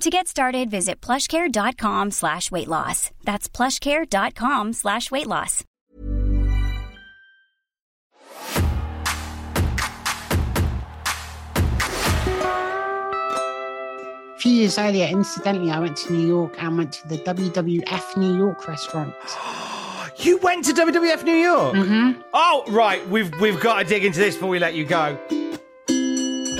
To get started, visit plushcare.com slash weight loss. That's plushcare.com slash weight loss. A few years earlier, incidentally, I went to New York and went to the WWF New York restaurant. You went to WWF New York? Mm-hmm. Oh, right. We've we've got to dig into this before we let you go.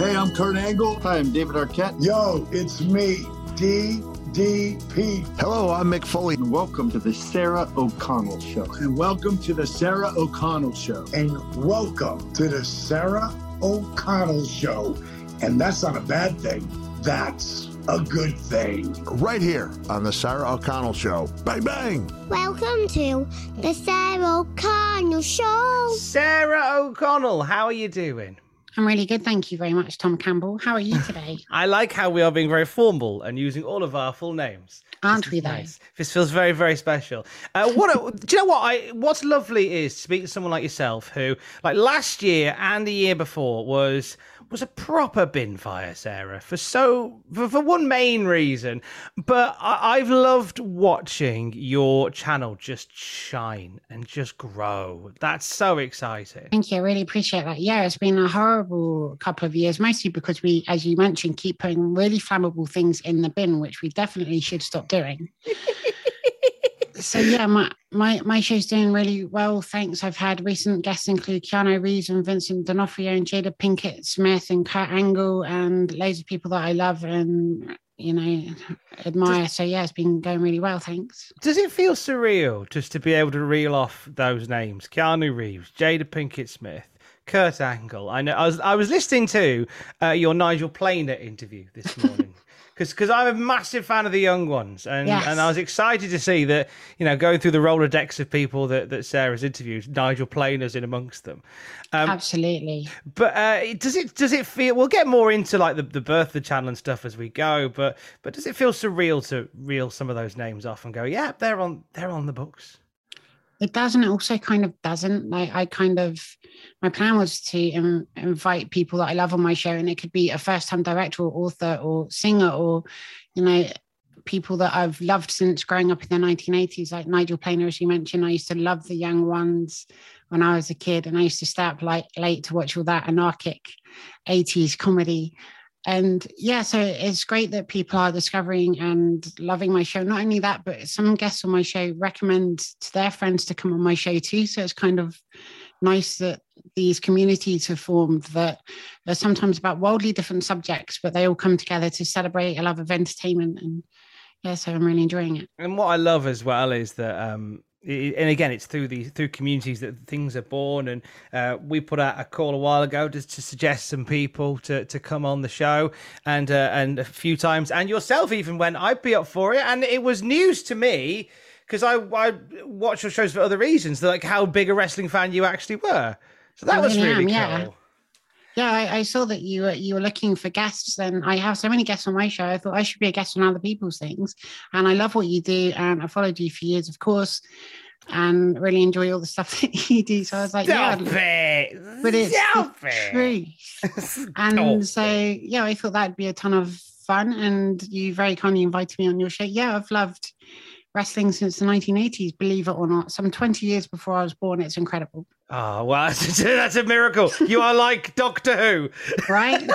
Hey, I'm Kurt Angle. Hi, I'm David Arquette. Yo, it's me, DDP. Hello, I'm Mick Foley. And welcome to the Sarah O'Connell Show. And welcome to the Sarah O'Connell Show. And welcome to the Sarah O'Connell Show. And that's not a bad thing. That's a good thing. Right here on the Sarah O'Connell Show. Bang, bang. Welcome to the Sarah O'Connell Show. Sarah O'Connell, how are you doing? I'm really good. Thank you very much, Tom Campbell. How are you today? I like how we are being very formal and using all of our full names. Aren't This we though? nice. This feels very, very special. Uh, what a, do you know? What I what's lovely is to speak to someone like yourself, who like last year and the year before was was a proper bin fire, Sarah, for so for, for one main reason. But I, I've loved watching your channel just shine and just grow. That's so exciting. Thank you. I really appreciate that. Yeah, it's been a horrible couple of years, mostly because we, as you mentioned, keep putting really flammable things in the bin, which we definitely should stop doing. so yeah, my, my my show's doing really well. Thanks. I've had recent guests include Keanu Reeves and Vincent D'Onofrio and Jada Pinkett Smith and Kurt Angle and loads of people that I love and you know admire. So yeah, it's been going really well. Thanks. Does it feel surreal just to be able to reel off those names? Keanu Reeves, Jada Pinkett Smith, Kurt Angle. I know. I was I was listening to uh, your Nigel Planer interview this morning. Because because I'm a massive fan of the young ones, and, Yes. and I was excited to see that you know going through the Rolodex of people that, that Sarah's interviewed, Nigel Planer's in amongst them. Um, Absolutely. but uh, does it does it feel? We'll get more into like the, the birth of the channel and stuff as we go. But but does it feel surreal to reel some of those names off and go, yeah, they're on they're on the books. It doesn't. It also kind of doesn't. Like I kind of, my plan was to in, invite people that I love on my show, and it could be a first-time director or author or singer or, you know, people that I've loved since growing up in the 1980s, like Nigel Planer, as you mentioned. I used to love the young ones when I was a kid, and I used to stay up like late to watch all that anarchic 80s comedy. And yeah, so it's great that people are discovering and loving my show. Not only that, but some guests on my show recommend to their friends to come on my show too. So it's kind of nice that these communities have formed that are sometimes about wildly different subjects, but they all come together to celebrate a love of entertainment. And yeah, so I'm really enjoying it. And what I love as well is that, um, and again, it's through the through communities that things are born. And uh, we put out a call a while ago just to suggest some people to, to come on the show, and uh, and a few times, and yourself even went, I'd be up for it, and it was news to me because I I watch your shows for other reasons, like how big a wrestling fan you actually were. So that I was really really am, cool. yeah. Yeah, I, I saw that you were you were looking for guests, and I have so many guests on my show. I thought I should be a guest on other people's things, and I love what you do, and I followed you for years, of course, and really enjoy all the stuff that you do. So I was like, yeah, it! but it's Stop the it! And so, yeah, I thought that'd be a ton of fun. And you very kindly invited me on your show. Yeah, I've loved wrestling since the 1980s, believe it or not. Some 20 years before I was born. It's incredible, ah, Oh, wow. That's a miracle. You are like Doctor Who. right?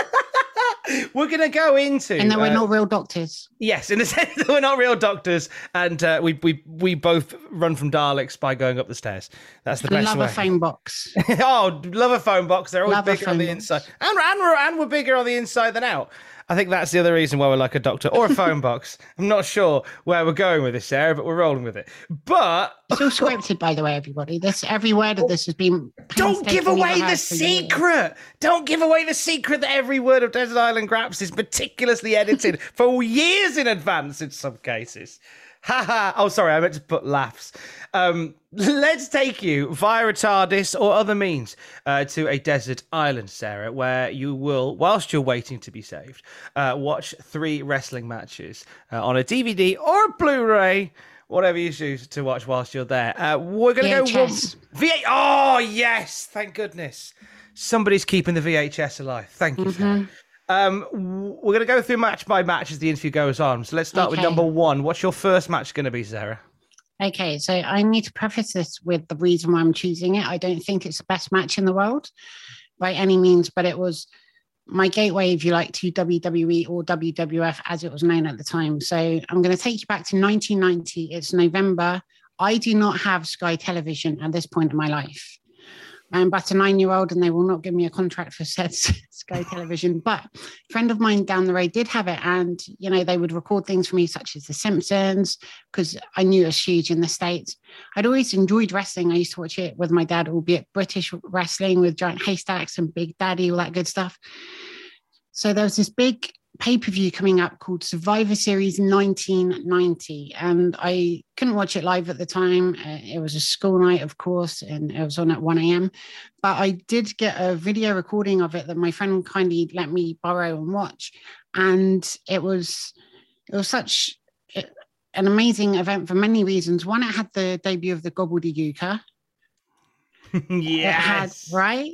we're going to go into. And then we're uh, not real doctors. Yes, in the sense that we're not real doctors, and uh, we we we both run from Daleks by going up the stairs. That's the best Love way. Love a phone box. oh, love a phone box. They're always Love bigger on the box. inside, and and we're, and we're bigger on the inside than out. I think that's the other reason why we're like a doctor or a phone box. I'm not sure where we're going with this, Sarah, but we're rolling with it. But It's all scripted, by the way, everybody. This every word of this has been. Don't give away the rehearsed for years. secret. Don't give away the secret that every word of Desert Island Graps is meticulously edited for years in advance in some cases. Haha. oh, sorry, I meant to put laughs. Um, let's take you via a TARDIS or other means uh, to a desert island, Sarah, where you will, whilst you're waiting to be saved, uh, watch three wrestling matches uh, on a DVD or a Blu-ray. Whatever you choose to watch whilst you're there. Uh, we're going to go one. V8. Oh, yes. Thank goodness. Somebody's keeping the VHS alive. Thank you, Sarah. Um, we're going to go through match by match as the interview goes on. So let's start with number one. What's your first match going to be, Sarah? Okay, so I need to preface this with the reason why I'm choosing it. I don't think it's the best match in the world by any means, but it was my gateway, if you like, to WWE or WWF as it was known at the time. So I'm going to take you back to 1990. It's November. I do not have Sky Television at this point in my life. I'm but a nine year old and they will not give me a contract for said Sky Television. But a friend of mine down the road did have it. And, you know, they would record things for me, such as The Simpsons, because I knew it was huge in the States. I'd always enjoyed wrestling. I used to watch it with my dad, albeit British wrestling with giant haystacks and Big Daddy, all that good stuff. So there was this big pay per view coming up called Survivor Series 1990. And I couldn't watch it live at the time. Uh, it was a school night, of course, and it was on at 1 a.m. But I did get a video recording of it that my friend kindly let me borrow and watch. And it was, it was such an amazing event for many reasons. One, it had the debut of the Gobbledygooker. It had, yes. right?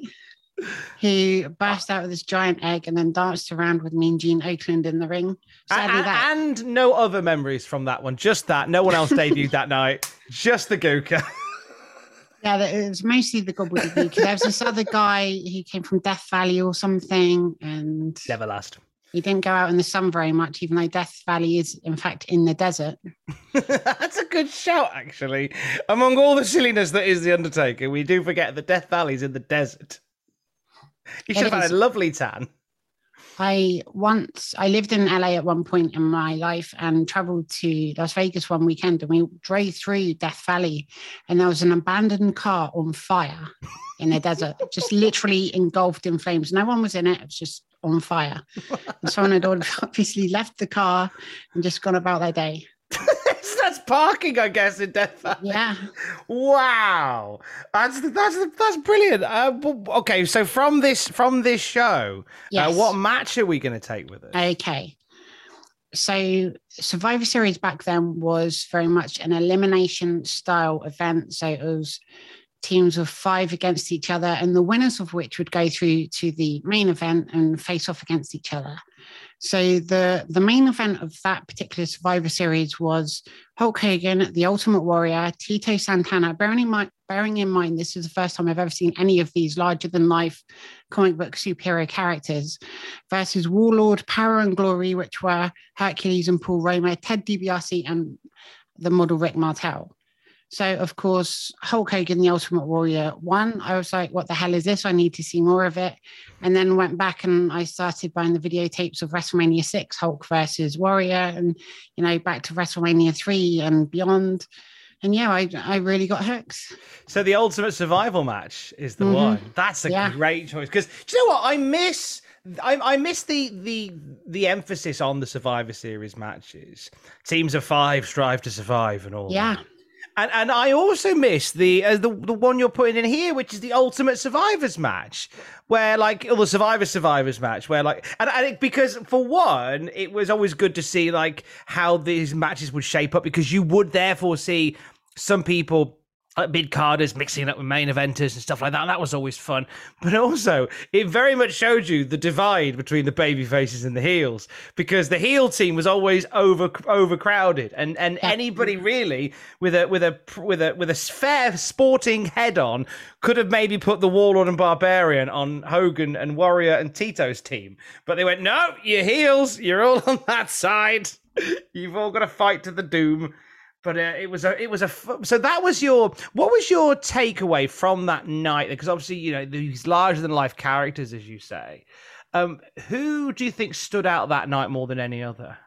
Who burst out with this giant egg and then danced around with Mean Gene Okerlund in the ring. Sadly, a- that and no other memories from that one. Just that. No one else debuted that night. Just the Gooker. yeah, that- it was mostly the Gobbledygooker. there was this other guy who came from Death Valley or something, and Never last. he didn't go out in the sun very much, even though Death Valley is in fact in the desert. That's a good shout, actually. Among all the silliness that is The Undertaker, we do forget that Death Valley's in the desert. You should It have had is. a lovely tan. I once I lived in LA at one point in my life and traveled to Las Vegas one weekend and we drove through Death Valley and there was an abandoned car on fire in the desert, just literally engulfed in flames. No one was in it, it was just on fire. And someone had obviously left the car and just gone about their day. Parking, I guess, in Death Valley. Yeah. Wow, that's that's that's brilliant. Uh, okay, so from this from this show, Yes. uh, what match are we going to take with us? Okay. So Survivor Series back then was very much an elimination style event. So it was teams of five against each other, and the winners of which would go through to the main event and face off against each other. So the the main event of that particular Survivor Series was Hulk Hogan, the Ultimate Warrior, Tito Santana. Bearing in mind, bearing in mind, this is the first time I've ever seen any of these larger than life comic book superhero characters versus Warlord, Power and Glory, which were Hercules and Paul Roma, Ted DiBiase, and the model Rick Martel. So, of course, Hulk Hogan, the Ultimate Warrior, won. I was like, what the hell is this? I need to see more of it. And then went back and I started buying the videotapes of WrestleMania 6, Hulk versus Warrior, and, you know, back to WrestleMania 3 and beyond. And yeah, I, I really got hooked. So the ultimate survival match is the Mhm. one. That's a Yeah. great choice because do you know what I miss? I, I miss the the the emphasis on the Survivor Series matches. Teams of five strive to survive and all. Yeah. that. And and I also miss the uh, the the one you're putting in here, which is the Ultimate Survivors match, where like or the Survivor Survivors match, where like and, and it, because for one, it was always good to see like how these matches would shape up because you would therefore see some people like mid carders mixing it up with main eventers and stuff like that. And that was always fun. But also, it very much showed you the divide between the baby faces and the heels because the heel team was always over overcrowded, and and anybody really with a with a with a with a fair sporting head on could have maybe put the Warlord and Barbarian on Hogan and Warrior and Tito's team, but they went no, you're heels, you're all on that side. You've all got to fight to the doom but uh, it was a it was a so that was your what was your takeaway from that night because obviously you know these larger than life characters as you say um who do you think stood out that night more than any other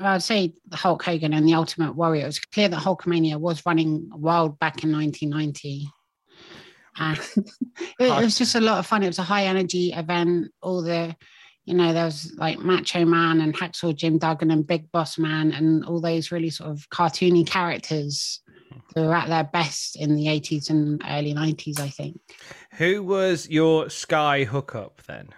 I'd say Hulk Hogan and the Ultimate Warrior. It was clear that Hulkamania was running wild back in 1990. And it, it was just a lot of fun. It was a high energy event. All the you know, there was like Macho Man and Hacksaw Jim Duggan and Big Boss Man and all those really sort of cartoony characters hmm. who were at their best in the 80s and early 90s, I think. Who was your Sky hookup then?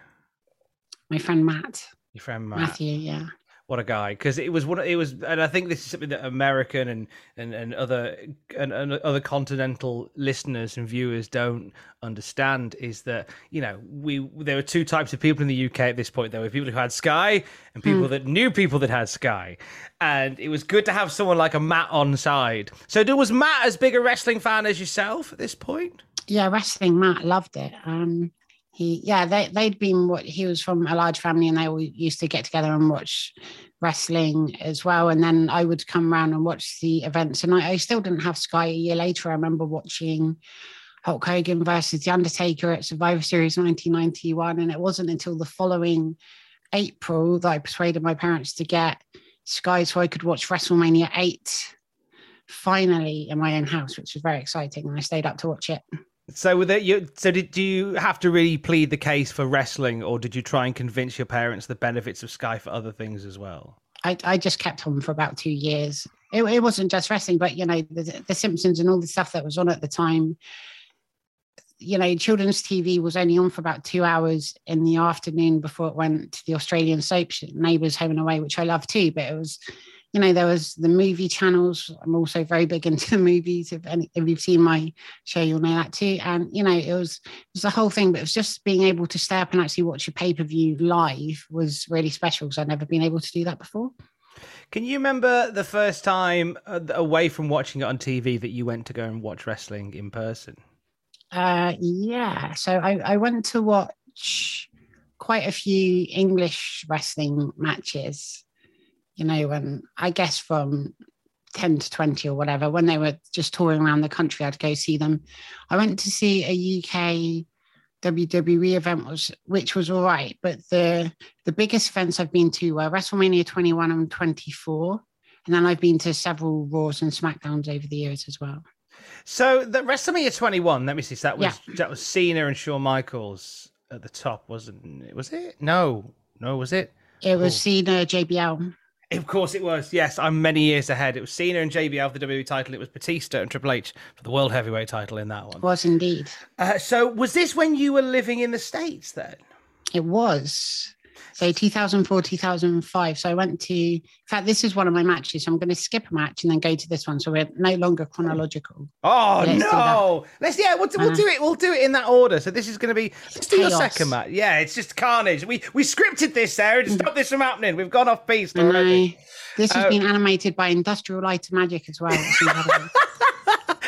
My friend Matt. Your friend Matt. Matthew, yeah what a guy. Because it was one it was and i think this is something that american and and, and other and, and, other continental listeners and viewers don't understand is that you know we there were two types of people in the uk at this point there were people who had sky and people mm. that knew people that had sky. And it was good to have someone like a matt on side. So was matt as big a wrestling fan as yourself at this point? Yeah wrestling matt loved it. Um he yeah they, they'd been what he was from a large family and they all used to get together and watch wrestling as well. And then i would come around and watch the events. And I, I still didn't have sky a year later. I remember watching hulk hogan versus the undertaker at survivor series 1991 and it wasn't until the following april that i persuaded my parents to get sky so i could watch wrestlemania 8 finally in my own house which was very exciting. And i stayed up to watch it so with it, you so did do you have to really plead the case for wrestling, or did you try and convince your parents the benefits of Sky for other things as well? I, I just kept on for about two years. It, it wasn't just wrestling, but you know the, the Simpsons and all the stuff that was on at the time. You know, children's TV was only on for about two hours in the afternoon before it went to the Australian soap Neighbours Home and Away, which I love too. But it was you know, there was the movie channels. I'm also very big into the movies. If any, if you've seen my show, you'll know that too. And you know, it was it was the whole thing. But it was just being able to stay up and actually watch a pay per view live was really special because I'd never been able to do that before. Can you remember the first time uh, away from watching it on TV that you went to go and watch wrestling in person? Uh, yeah. So I, I went to watch quite a few English wrestling matches you know, when I guess from 10 to 20 or whatever, when they were just touring around the country, I'd go see them. I went to see a UK WWE event was which was all right, but the the biggest events I've been to were WrestleMania 21 and 24. And then I've been to several Raws and SmackDowns over the years as well. So the WrestleMania 21, let me see. So that was yeah. that was Cena and Shawn Michaels at the top, wasn't it? Was it? No, no, was it? It was oh. Cena, JBL. Of course it was. Yes, I'm many years ahead. It was Cena and JBL for the WWE title. It was Batista and Triple H for the World Heavyweight title in that one. Was indeed. Uh, so was this when you were living in the States then? It was. So 2004, 2005. So I went to, in fact, this is one of my matches. So I'm going to skip a match and then go to this one. So we're no longer chronological. Oh let's no! Let's yeah, we'll, we'll uh, do it. We'll do it in that order. So this is going to be. Let's do your second match. Yeah, it's just carnage. We we scripted this, Sarah, to stop this from happening. We've gone off beast already. This has uh, been animated by Industrial Light and Magic as well.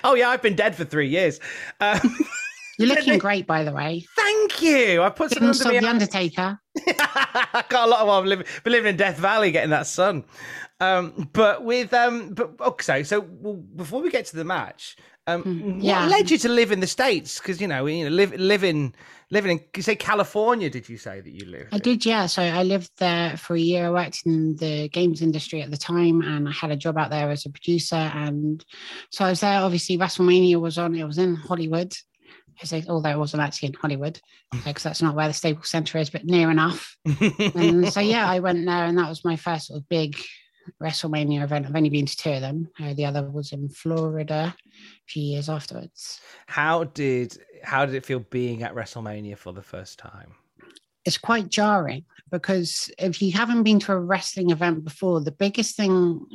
oh yeah, I've been dead for three years. Um, You're looking great, by the way. Thank you. I put some under the Undertaker. I got a lot of while living, living in Death Valley, getting that sun. Um, but with um, but okay. So well, before we get to the match, um, hmm, yeah. what led you to live in the states? Because you know, you know, live living living in you say California. Did you say that you lived? I did. Yeah. So I lived there for a year. I worked in the games industry at the time, and I had a job out there as a producer. And so I was there. Obviously, WrestleMania was on. It was in Hollywood although it wasn't actually in Hollywood, because that's not where the Staples Center is, but near enough. and so yeah, I went there, and that was my first sort of big WrestleMania event. I've only been to two of them. Uh, the other was in Florida a few years afterwards. How did how did it feel being at WrestleMania for the first time? It's quite jarring because if you haven't been to a wrestling event before, the biggest thing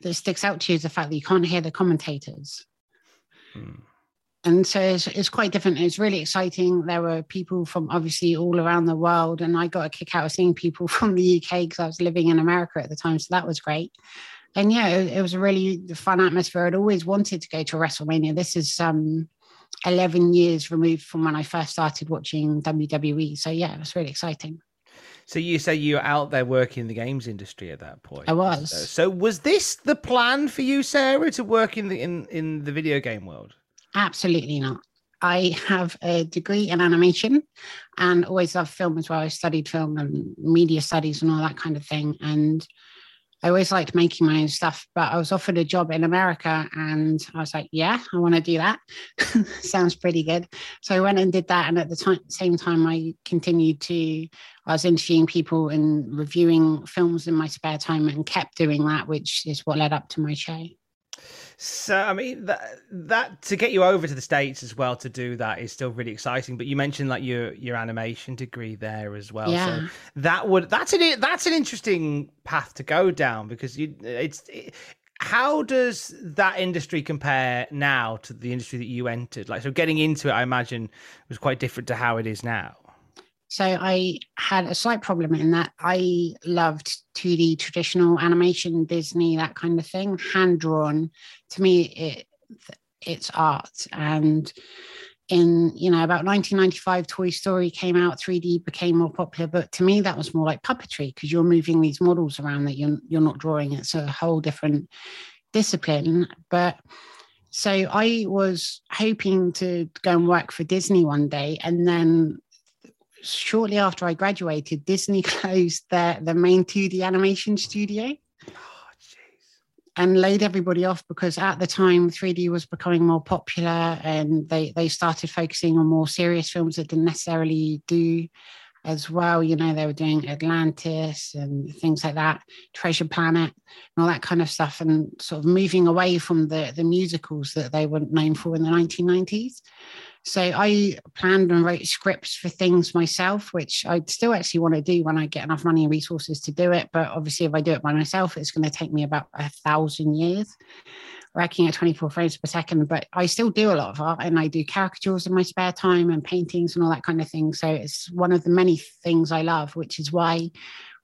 that sticks out to you is the fact that you can't hear the commentators. Mm. And so it's, it's quite different. It's really exciting. There were people from obviously all around the world, and I got a kick out of seeing people from the UK because I was living in America at the time. So that was great. And yeah, it, it was a really fun atmosphere. I'd always wanted to go to WrestleMania. This is um, 11 years removed from when I first started watching WWE. So yeah, it was really exciting. So you say you were out there working in the games industry at that point. I was. So, so was this the plan for you, Sarah, to work in the in, in the video game world? Absolutely not. I have a degree in animation and always loved film as well. I studied film and media studies and all that kind of thing. And I always liked making my own stuff, but I was offered a job in America and I was like, yeah, I want to do that. Sounds pretty good. So I went and did that. And at the time, same time, I continued to, I was interviewing people and reviewing films in my spare time and kept doing that, which is what led up to my show. So I mean that that to get you over to the states as well to do that is still really exciting. But you mentioned like your your animation degree there as well. Yeah. So that would that's an that's an interesting path to go down because you it's. It, how does that industry compare now to the industry that you entered? Like, so getting into it, I imagine was quite different to how it is now. So I had a slight problem in that I loved 2D traditional animation, Disney, that kind of thing, hand drawn. To me, it it's art. And in you know about 1995, Toy Story came out, 3D became more popular. But to me, that was more like puppetry because you're moving these models around that you're you're not drawing. It's a whole different discipline. But so I was hoping to go and work for Disney one day, and then shortly after I graduated, Disney closed their, their main 2D animation studio. Oh, and laid everybody off because at the time 3D was becoming more popular and they, they started focusing on more serious films that didn't necessarily do as well. You know, they were doing Atlantis and things like that, Treasure Planet, and all that kind of stuff, and sort of moving away from the, the musicals that they were known for in the 1990s. So I planned and wrote scripts for things myself, which I still actually want to do when I get enough money and resources to do it. But obviously, if I do it by myself, it's going to take me about a thousand years working at 24 frames per second. But I still do a lot of art and I do caricatures in my spare time and paintings and all that kind of thing. So it's one of the many things I love, which is why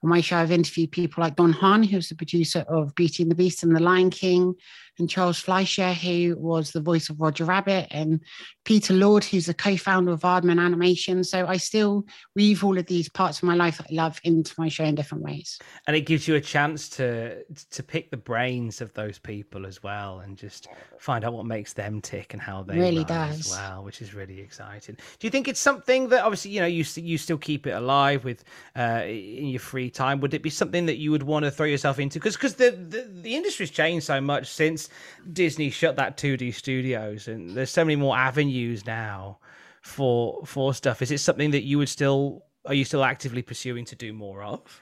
on my show I've interviewed people like Don Hahn, who's the producer of Beauty and the Beast and The Lion King, and Charles Fleischer, who was the voice of Roger Rabbit, and Peter Lord, who's the co-founder of Aardman Animation. So I still weave all of these parts of my life that I love into my show in different ways. And it gives you a chance to to pick the brains of those people as well, and just find out what makes them tick and how they really does as well, which is really exciting. Do you think it's something that obviously you know you you still keep it alive with uh, in your free time? Would it be something that you would want to throw yourself into? Because because the, the the industry's changed so much since Disney shut that 2D studios, and there's so many more avenues now for for stuff. Is it something that you would still are you still actively pursuing to do more of?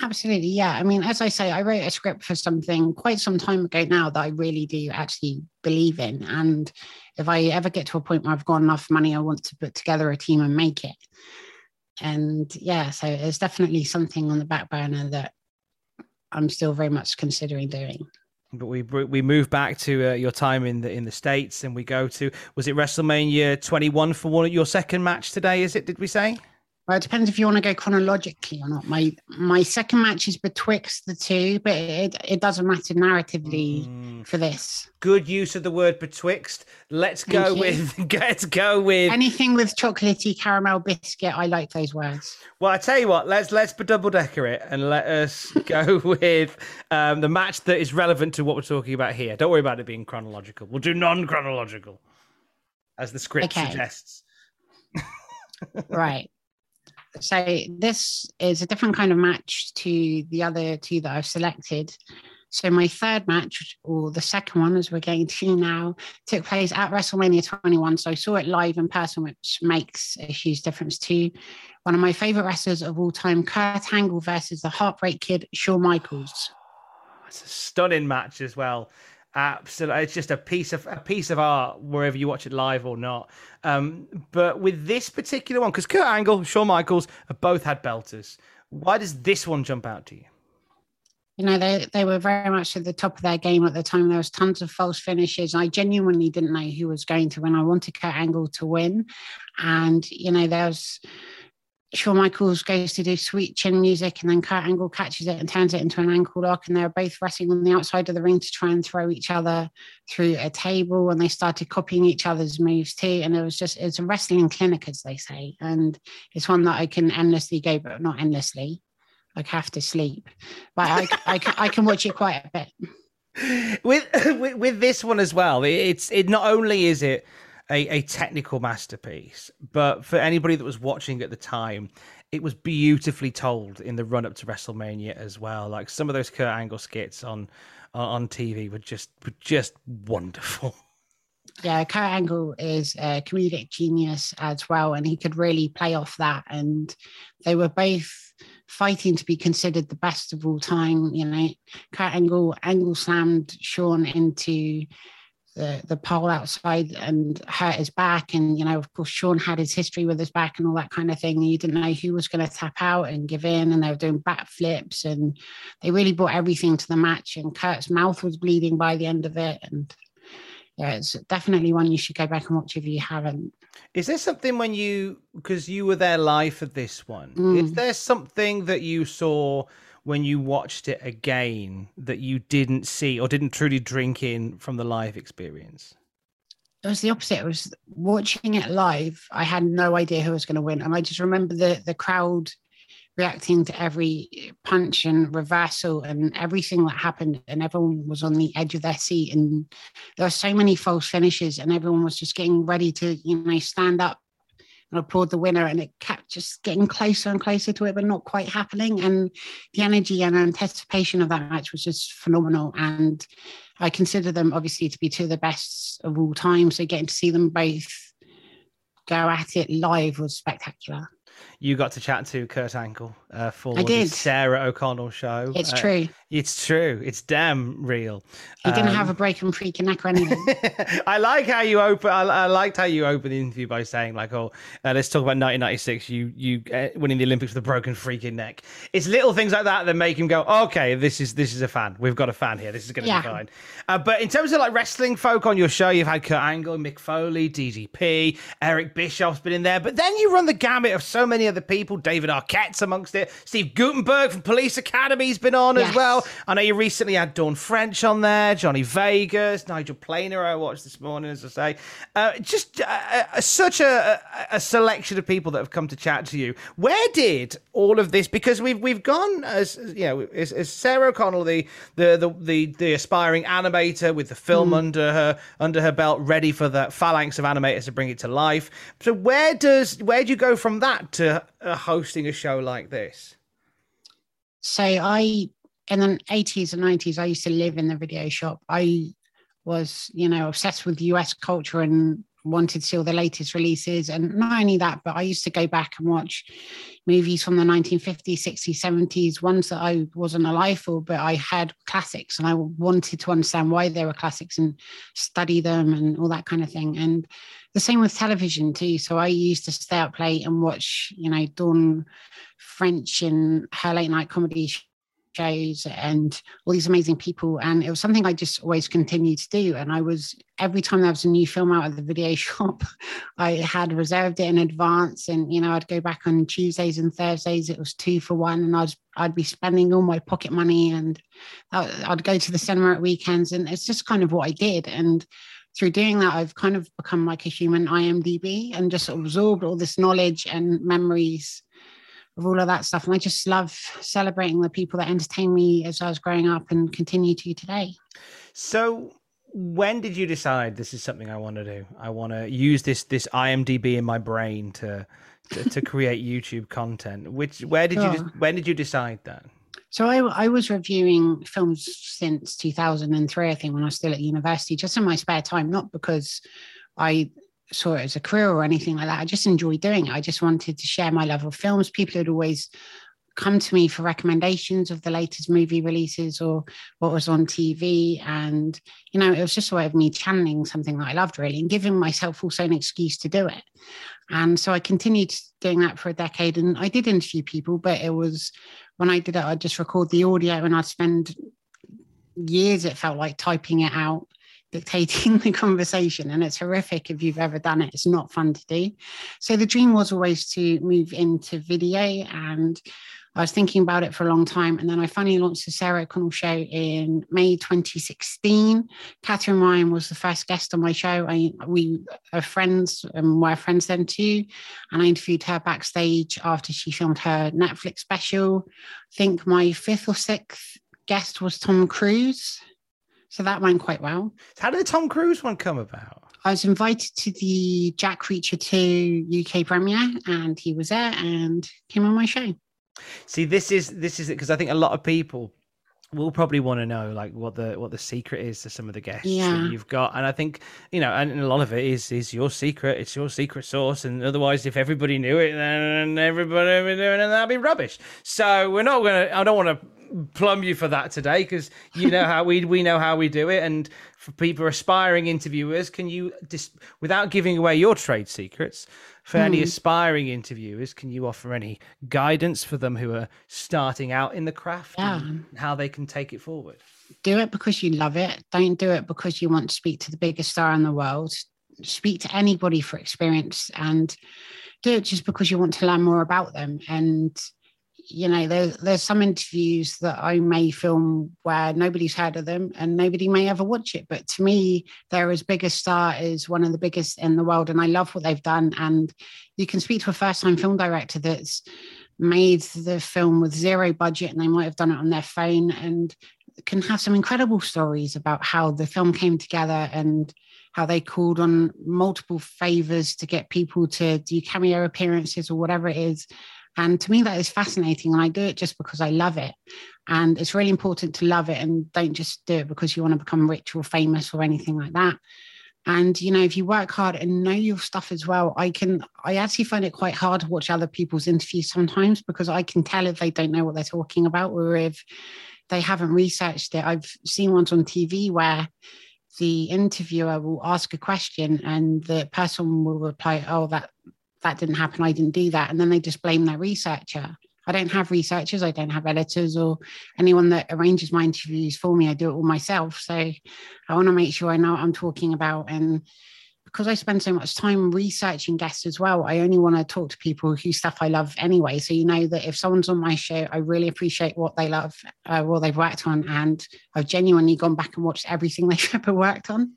Absolutely, yeah. I mean, as I say, I wrote a script for something quite some time ago now that I really do actually believe in. And if I ever get to a point where I've got enough money, I want to put together a team and make it. And yeah, so it's definitely something on the back burner that I'm still very much considering doing. But we we move back to uh, your time in the in the states, and we go to was it WrestleMania 21 for one your second match today? Is it? Did we say? Well, it depends if you want to go chronologically or not. My my second match is betwixt the two, but it it doesn't matter narratively mm. for this. Good use of the word betwixt. Let's Thank go you. with let's go with anything with chocolatey caramel biscuit. I like those words. Well, I tell you what, let's let's double decker it and let us go with um, the match that is relevant to what we're talking about here. Don't worry about it being chronological. We'll do non-chronological, as the script Okay. suggests. right. So this is a different kind of match to the other two that I've selected. So my third match, or the second one, as we're getting to now, took place at WrestleMania 21. So I saw it live in person, which makes a huge difference too. One of my favorite wrestlers of all time, Kurt Angle versus the Heartbreak Kid, Shawn Michaels. It's a stunning match as well. Absolutely, it's just a piece of a piece of art wherever you watch it live or not. Um, but with this particular one, because Kurt Angle, Shawn Michaels have both had belters. Why does this one jump out to you? you know they they were very much at the top of their game at the time. There was tons of false finishes. I genuinely didn't know who was going to win. I wanted Kurt Angle to win, and you know there was Shawn Michaels goes to do sweet chin music, and then Kurt Angle catches it and turns it into an ankle lock, and they're both wrestling on the outside of the ring to try and throw each other through a table, and they started copying each other's moves too. And it was just it's a wrestling clinic, as they say, and it's one that I can endlessly go, but not endlessly like have to sleep, but I, I, I can watch it quite a bit. With, with with this one as well, it's it not only is it a, a technical masterpiece, but for anybody that was watching at the time, it was beautifully told in the run up to WrestleMania as well. Like some of those Kurt Angle skits on on TV were just were just wonderful. Yeah, Kurt Angle is a comedic genius as well, and he could really play off that. And they were both fighting to be considered the best of all time. You know, Kurt Angle Angle slammed Shawn into the the pole outside and hurt his back. And you know, of course, Shawn had his history with his back and all that kind of thing. And you didn't know who was going to tap out and give in. And they were doing back flips, and they really brought everything to the match. And Kurt's mouth was bleeding by the end of it, and yeah, it's definitely one you should go back and watch if you haven't. Is there something when you because you were there live for this one? Mm. Is there something that you saw when you watched it again that you didn't see or didn't truly drink in from the live experience? It was the opposite. It was watching it live. I had no idea who was going to win, and I just remember the the crowd reacting to every punch and reversal and everything that happened and everyone was on the edge of their seat and there were so many false finishes and everyone was just getting ready to you know stand up and applaud the winner and it kept just getting closer and closer to it but not quite happening. And the energy and anticipation of that match was just phenomenal. And i consider them obviously to be two of the best of all time. So getting to see them both go at it live was spectacular you got to chat to Kurt Angle uh, for I did. the Sarah O'Connell show. It's uh, true. It's true. It's damn real. He didn't um, have a break broken freaking neck or anything. I like how you open. I, I, liked how you opened the interview by saying like, "Oh, uh, let's talk about 1996. You you uh, winning the Olympics with a broken freaking neck." It's little things like that that make him go, "Okay, this is this is a fan. We've got a fan here. This is going to yeah. be fine." Uh, but in terms of like wrestling folk on your show, you've had Kurt Angle, Mick Foley, DDP, Eric Bischoff's been in there, but then you run the gamut of so many other people. David Arquette's amongst it. Steve Guttenberg from Police Academy's been on yes. as well. I know you recently had Dawn French on there, Johnny Vegas, Nigel Planer. I watched this morning, as I say. Uh, just uh, uh, such a, a, selection of people that have come to chat to you. Where did all of this? Because we've we've gone as you know, as, as Sarah O'Connell, the, the the the the aspiring animator with the film mm. under her under her belt, ready for the phalanx of animators to bring it to life. So where does where do you go from that to hosting a show like this? So I in the 80s and 90s, I used to live in the video shop. I was, you know, obsessed with US culture and wanted to see all the latest releases. And not only that, but I used to go back and watch movies from the 1950s, 60s, 70s, ones that I wasn't alive for, but I had classics and I wanted to understand why they were classics and study them and all that kind of thing. And the same with television too. So I used to stay up late and watch, you know, Dawn French and her late night comedy shows and all these amazing people. And it was something I just always continued to do. And I was every time there was a new film out at the video shop, I had reserved it in advance. And you know, I'd go back on Tuesdays and Thursdays. It was two for one, and I'd I'd be spending all my pocket money, and uh, I'd go to the cinema at weekends. And it's just kind of what I did. And through doing that, I've kind of become like a human IMDb and just absorbed all this knowledge and memories of all of that stuff. And I just love celebrating the people that entertained me as I was growing up and continue to today. So when did you decide this is something I want to do? I want to use this this IMDb in my brain to to, to create YouTube content. Which where did sure. you when did you decide that? So I, I was reviewing films since 2003, I think, when I was still at university, just in my spare time, not because I saw it as a career or anything like that. I just enjoyed doing it. I just wanted to share my love of films. People had always come to me for recommendations of the latest movie releases or what was on TV. And, you know, it was just a way of me channeling something that I loved really and giving myself also an excuse to do it. And so I continued doing that for a decade. And I did interview people, but it was when I did it, I'd just record the audio and I'd spend years, it felt like typing it out dictating the conversation and it's horrific if you've ever done it it's not fun to do so the dream was always to move into video and I was thinking about it for a long time. And then I finally launched the Sarah O'Connell show in May 2016. Katherine Ryan was the first guest on my show. I, we are friends and were friends then too. And I interviewed her backstage after she filmed her Netflix special. I think my fifth or sixth guest was Tom Cruise. So that went quite well. How did the Tom Cruise one come about? I was invited to the Jack Reacher 2 UK premiere and he was there and came on my show. See, this is this is it because I think a lot of people will probably want to know like what the what the secret is to some of the guests yeah. that you've got. And i think you know and a lot of it is is your secret it's your secret sauce. And otherwise if everybody knew it then everybody would be doing it and that'd be rubbish. So we're not gonna i don't want to plumb you for that today because you know how we we know how we do it and for people aspiring interviewers can you just without giving away your trade secrets for mm. any hmm. aspiring interviewers, can you offer any guidance for them who are starting out in the craft yeah. and how they can take it forward? Do it because you love it. Don't do it because you want to speak to the biggest star in the world. Speak to anybody for experience and do it just because you want to learn more about them. And you know, there, there's some interviews that I may film where nobody's heard of them and nobody may ever watch it. But to me, they're as big a star as one of the biggest in the world. And I love what they've done. And you can speak to a first time film director that's made the film with zero budget and they might have done it on their phone and can have some incredible stories about how the film came together and how they called on multiple favors to get people to do cameo appearances or whatever it is and to me, that is fascinating. And I do it just because I love it. And it's really important to love it and don't just do it because you want to become rich or famous or anything like that. And you know, if you work hard and know your stuff as well, I can I actually find it quite hard to watch other people's interviews sometimes because I can tell if they don't know what they're talking about or if they haven't researched it. I've seen ones on TV where the interviewer will ask a question and the person will reply, Oh, that that didn't happen. I didn't do that. And then they just blame their researcher. I don't have researchers. I don't have editors or anyone that arranges my interviews for me. I do it all myself. So I want to make sure I know what I'm talking about. And because I spend so much time researching guests as well, I only want to talk to people whose stuff I love anyway. So you know that if someone's on my show, I really appreciate what they love, uh, what they've worked on, and I've genuinely gone back and watched everything they've ever worked on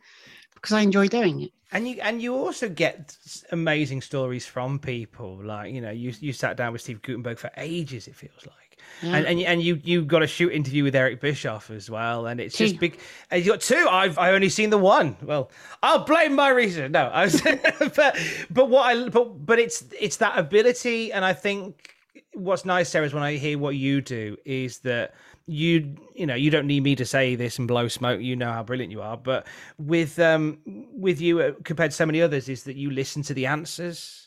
because I enjoy doing it and you and you also get amazing stories from people. Like you know you you sat down with Steve Guttenberg for ages it feels like. Yeah. and and you, and you you got a shoot interview with Eric Bischoff as well and it's two. just big and you got two. I've I only seen the one. Well I'll blame my reason. No I was but but what I but but it's it's that ability and I think what's nice Sarah is when I hear what you do is that you you know you don't need me to say this and blow smoke you know how brilliant you are but with um with you uh, compared to so many others is that you listen to the answers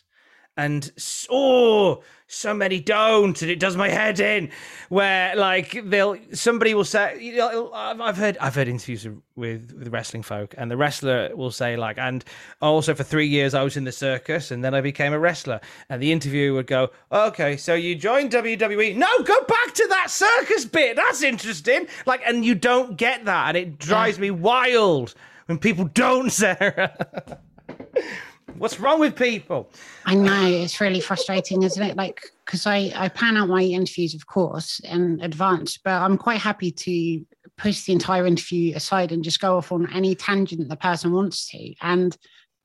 and oh so many don't and it does my head in where like they'll somebody will say you know i've heard i've heard interviews with with wrestling folk and the wrestler will say like and also for three years i was in the circus and then i became a wrestler. And the interviewer would go okay so you joined wwe no go back to that circus bit. That's interesting. Like and you don't get that. And it drives me wild when people don't sarah What's wrong with people? I know it's really frustrating, isn't it? Like, because I, I plan out my interviews, of course, in advance, but I'm quite happy to push the entire interview aside and just go off on any tangent the person wants to. And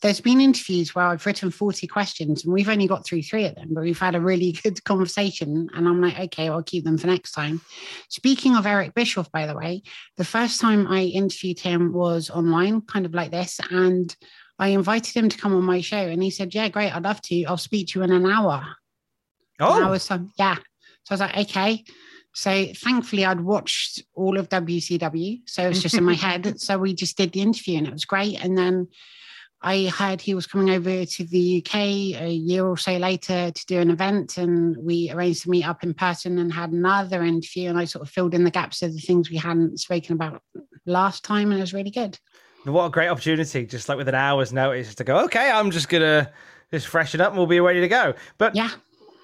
there's been interviews where I've written 40 questions and we've only got through three of them, but we've had a really good conversation. And I'm like, okay, I'll keep them for next time. Speaking of Eric Bischoff, by the way, the first time I interviewed him was online, kind of like this. And I invited him to come on my show and he said, Yeah, great, I'd love to. I'll speak to you in an hour. Oh, an hour's time. Yeah. So I was like, Okay. So thankfully, I'd watched all of WCW. So it was just in my head. So we just did the interview and it was great. And then I heard he was coming over to the UK a year or so later to do an event, and we arranged to meet up in person and had another interview. And I sort of filled in the gaps of the things we hadn't spoken about last time, and it was really good. What a great opportunity! Just like with an hour's notice to go. Okay, I'm just gonna just freshen up, and we'll be ready to go. But yeah,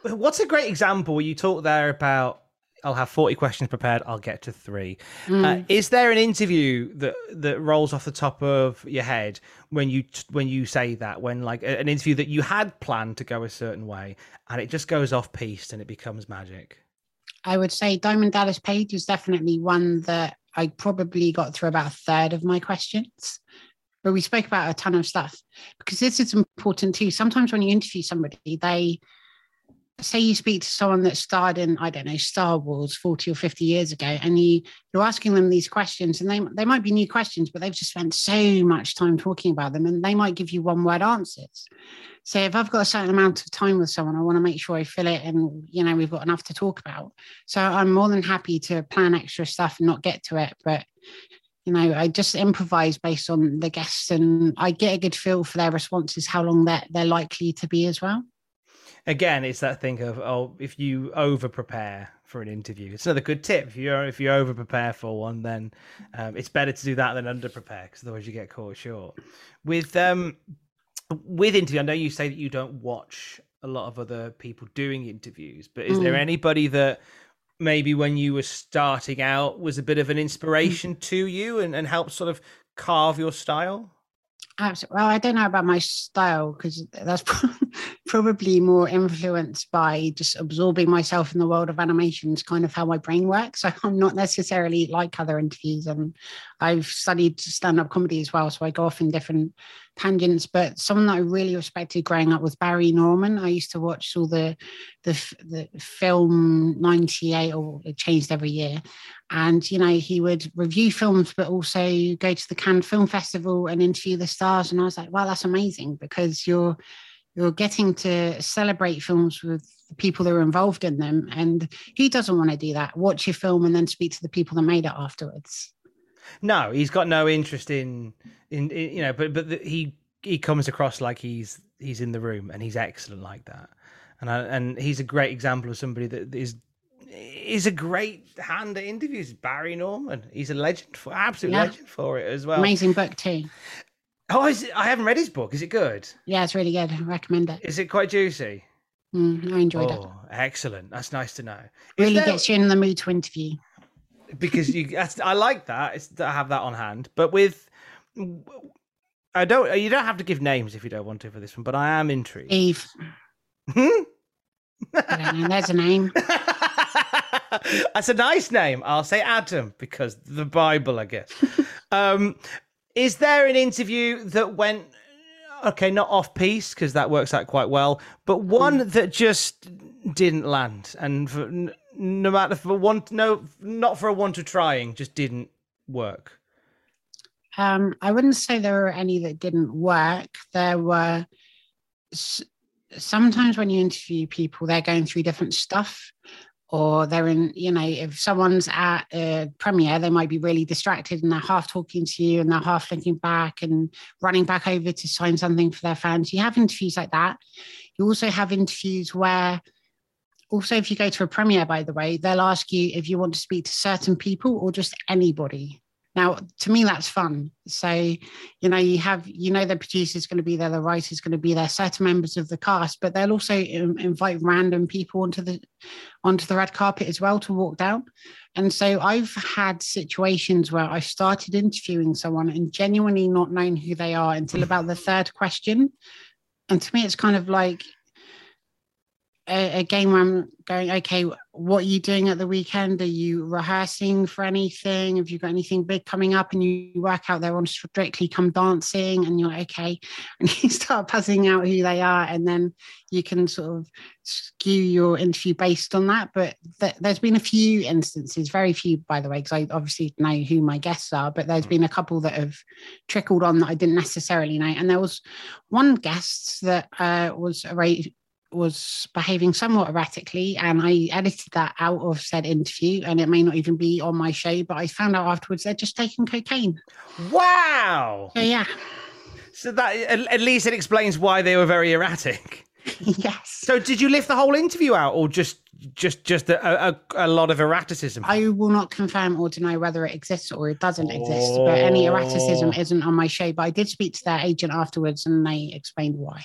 what's a great example where you talk there about I'll have 40 questions prepared. I'll get to three. Mm. Uh, is there an interview that that rolls off the top of your head when you when you say that? When like an interview that you had planned to go a certain way and it just goes off piste and it becomes magic? I would say Diamond Dallas Page was definitely one that I probably got through about a third of my questions. But we spoke about a ton of stuff because this is important too. Sometimes when you interview somebody, they say you speak to someone that starred in i don't know star wars 40 or 50 years ago and you you're asking them these questions and they they might be new questions but they've just spent so much time talking about them and they might give you one word answers. So if i've got a certain amount of time with someone i want to make sure i fill it and you know we've got enough to talk about. So i'm more than happy to plan extra stuff and not get to it but you know i just improvise based on the guests and i get a good feel for their responses how long they're, they're likely to be as well again, it's that thing of oh, if you over prepare for an interview, it's another good tip. If you if you over prepare for one, then um, it's better to do that than under prepare because otherwise you get caught short. With um with interview, I know you say that you don't watch a lot of other people doing interviews, but is mm. there anybody that maybe when you were starting out was a bit of an inspiration mm. to you and, and helped sort of carve your style? Absolutely. Well, I don't know about my style because that's probably more influenced by just absorbing myself in the world of animations, kind of how my brain works. So I'm not necessarily like other interviews, and I've studied stand-up comedy as well, so I go off in different tangents. But someone that I really respected growing up was Barry Norman. I used to watch all the the, the film '98, or it changed every year, and you know he would review films but also go to the cannes film festival and interview the stars and i was like wow that's amazing because you're you're getting to celebrate films with the people that are involved in them and he doesn't want to do that watch your film and then speak to the people that made it afterwards no he's got no interest in in, in you know but but the, he he comes across like he's he's in the room and he's excellent like that and I, and he's a great example of somebody that is is a great hand at interviews. Barry Norman, he's a legend for absolute yeah. legend for it as well. Amazing book too. Oh, is it, I haven't read his book. Is it good? Yeah, it's really good. I recommend it. Is it quite juicy? Mm, I enjoyed oh, it. Excellent. That's nice to know. Is really there... gets you in the mood to interview. Because you, I like that. It's to have that on hand. But with, I don't. You don't have to give names if you don't want to for this one. But I am intrigued. Eve. Hmm. There's a name. That's a nice name. I'll say Adam because the Bible, I guess. um, is there an interview that went okay, not off piece because that works out quite well, but one mm. that just didn't land, and for, no matter for one, no, not for a want of trying, just didn't work. Um, I wouldn't say there were any that didn't work. There were sometimes when you interview people, they're going through different stuff or they're in, you know, if someone's at a premiere, they might be really distracted and they're half talking to you and they're half looking back and running back over to sign something for their fans. You have interviews like that. You also have interviews where, also, if you go to a premiere, by the way, they'll ask you if you want to speak to certain people or just anybody. Now, to me, that's fun. So, you know, you have, you know, the producer's going to be there, the writer's going to be there, certain members of the cast, but they'll also um, invite random people onto the onto the red carpet as well to walk down. And so, I've had situations where I started interviewing someone and genuinely not knowing who they are until about the third question. And to me, it's kind of like a, a game where I'm going, okay, what are you doing at the weekend? Are you rehearsing for anything? Have you got anything big coming up? And you work out they're on Strictly Come Dancing, and you're like, okay, and you start puzzling out who they are, and then you can sort of skew your interview based on that. But th- there's been a few instances, very few, by the way, because I obviously know who my guests are, but there's been a couple that have trickled on that I didn't necessarily know. And there was one guest that uh, was a was behaving somewhat erratically and I edited that out of said interview and it may not even be on my show, but I found out afterwards they're just taking cocaine. Wow. So yeah. So that at, least it explains why they were very erratic. yes. So did you lift the whole interview out, or just just just a, a, a lot of erraticism? I will not confirm or deny whether it exists or it doesn't exist, but any erraticism Oh. isn't on my show. But I did speak to their agent afterwards, and they explained why.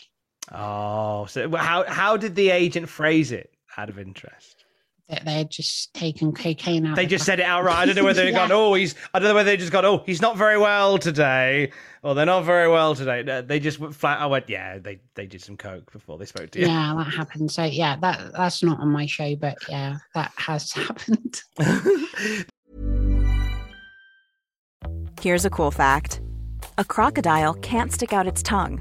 Oh, so how how did the agent phrase it? Out of interest, That they had just taken cocaine out. they of just said it outright. I don't know whether they Yeah. gone. Oh, he's. I don't know whether they just gone. Oh, he's not very well today, or they're not very well today. No, They just went flat. I went. Yeah, they they did some coke before they spoke to you. Yeah, that happened. So yeah, that that's not on my show, but yeah, that has happened. Here's a cool fact a crocodile can't stick out its tongue.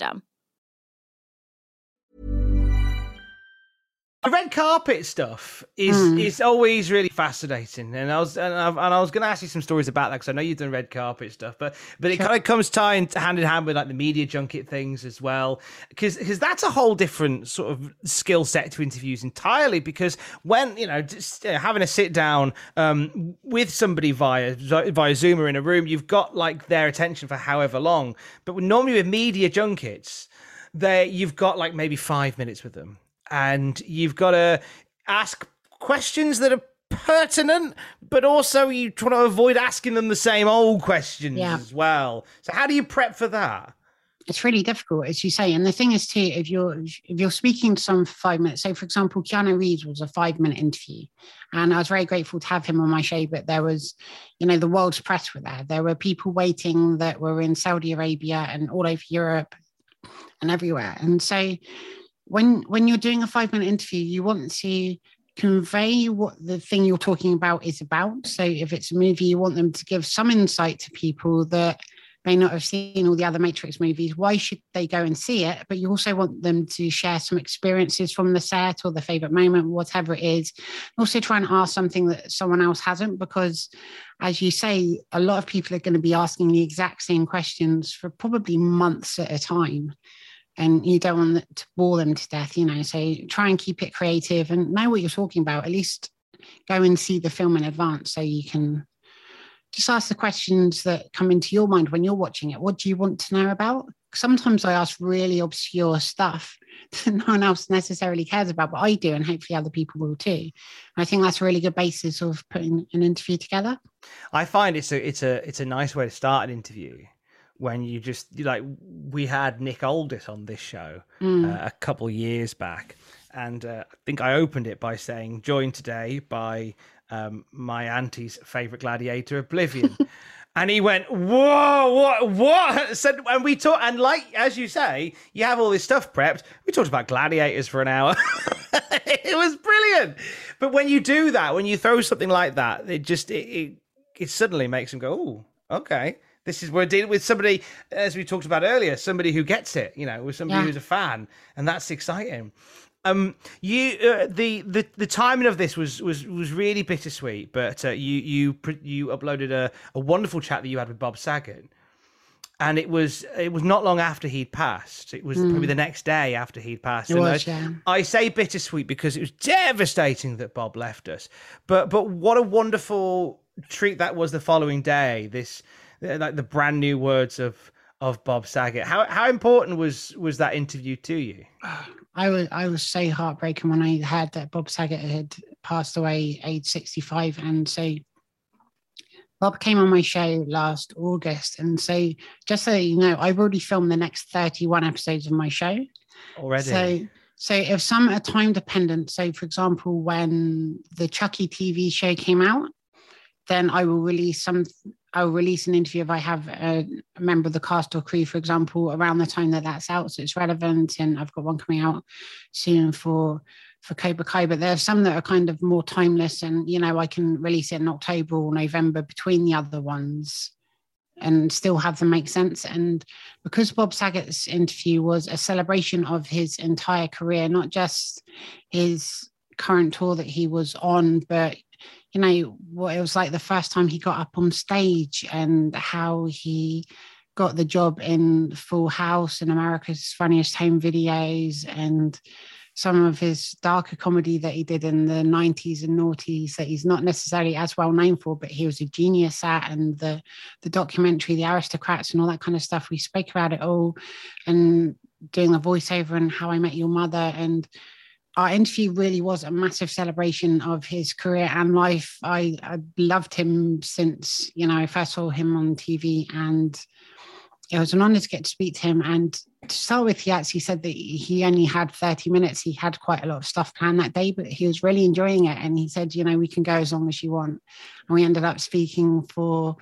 system. The red carpet stuff is Mm. is always really fascinating, and I was and I, and I was going to ask you some stories about that because I know you've done red carpet stuff, but but it kind of comes tying hand in hand with like the media junket things as well, because because that's a whole different sort of skill set to interviews entirely. Because when you know just uh, having a sit down um, with somebody via via Zoom or in a room, you've got like their attention for however long, but normally with media junkets, there you've got like maybe five minutes with them and you've got to ask questions that are pertinent but also you try to avoid asking them the same old questions Yeah. as well so how do you prep for that it's really difficult, as you say. And the thing is, too, if you're if you're speaking to someone for five minutes, say for example, Keanu Reeves was a five minute interview, and I was very grateful to have him on my show. But there was, you know, the world's press were there. There were people waiting that were in Saudi Arabia and all over Europe and everywhere. And so, when when you're doing a five minute interview, you want to convey what the thing you're talking about is about. So if it's a movie, you want them to give some insight to people that may not have seen all the other Matrix movies. Why should they go and see it? But you also want them to share some experiences from the set or the favorite moment, whatever it is. Also, try and ask something that someone else hasn't, because as you say, a lot of people are going to be asking the exact same questions for probably months at a time. And you don't want to bore them to death, you know. So try and keep it creative and know what you're talking about. At least go and see the film in advance so you can just ask the questions that come into your mind when you're watching it. What do you want to know about? Sometimes I ask really obscure stuff that no one else necessarily cares about, but I do, and hopefully other people will too. I think that's a really good basis of putting an interview together. i find it's a it's a it's a nice way to start an interview when you just like we had nick aldis on this show Mm. uh, a couple years back. And uh, i think i opened it by saying joined today by um, my auntie's favorite gladiator oblivion. And he went whoa what what? Said and we talked and like as you say you have all this stuff prepped. We talked about gladiators for an hour. It was brilliant. But when you do that when you throw something like that it just it, it, it suddenly makes them go oh okay This is we're dealing with somebody, as we talked about earlier, somebody who gets it. You know, with somebody Yeah. who's a fan, and that's exciting. Um, you uh, the the the timing of this was was was really bittersweet, but uh, you you you uploaded a a wonderful chat that you had with Bob Saget, and it was it was not long after he'd passed. It was Mm. probably the next day after he'd passed. It And was, I, yeah. I say bittersweet because it was devastating that Bob left us. But but what a wonderful treat that was the following day. This Uh, like the brand new words of of Bob Saget. How how important was was that interview to you? I was I was so heartbroken when I heard that Bob Saget had passed away age 65 and so Bob came on my show last August and so just so you know I've already filmed the next 31 episodes of my show Already. so so if some are time dependent so for example when the Chucky TV show came out then I will release some. I'll release an interview if I have a, a member of the cast or crew, for example, around the time that that's out, so it's relevant. And I've got one coming out soon for for Cobra Kai. But there are some that are kind of more timeless, and you know I can release it in October or November between the other ones, and still have them make sense. And because Bob Saget's interview was a celebration of his entire career, not just his current tour that he was on, but you know what it was like the first time he got up on stage and how he got the job in Full House and America's Funniest Home Videos and some of his darker comedy that he did in the 90s and noughties that he's not necessarily as well known for, but he was a genius at and the the documentary, The Aristocrats and all that kind of stuff. We spoke about it all and doing the voiceover and how I met your mother and our interview really was a massive celebration of his career and life. I, I loved him since, you know, I first saw him on TV and it was an honor to get to speak to him. And to start with, he actually said that he only had 30 minutes. He had quite a lot of stuff planned that day, but he was really enjoying it. And he said, you know, we can go as long as you want. And we ended up speaking for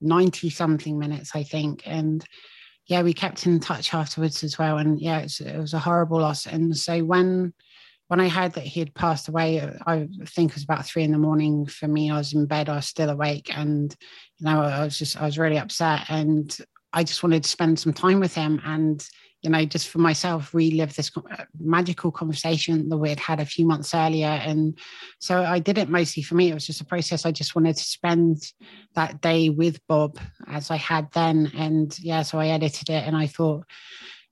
90 something minutes, I think. And yeah, we kept in touch afterwards as well. And yeah, it was, it was a horrible loss. And so when when I heard that he had passed away, I think it was about three in the morning for me. I was in bed, I was still awake, and you know, I was just I was really upset, and I just wanted to spend some time with him, and you know, just for myself, relive this uh, magical conversation that we had had a few months earlier, and so I did it mostly for me. It was just a process. I just wanted to spend that day with Bob as I had then, and yeah, so I edited it, and I thought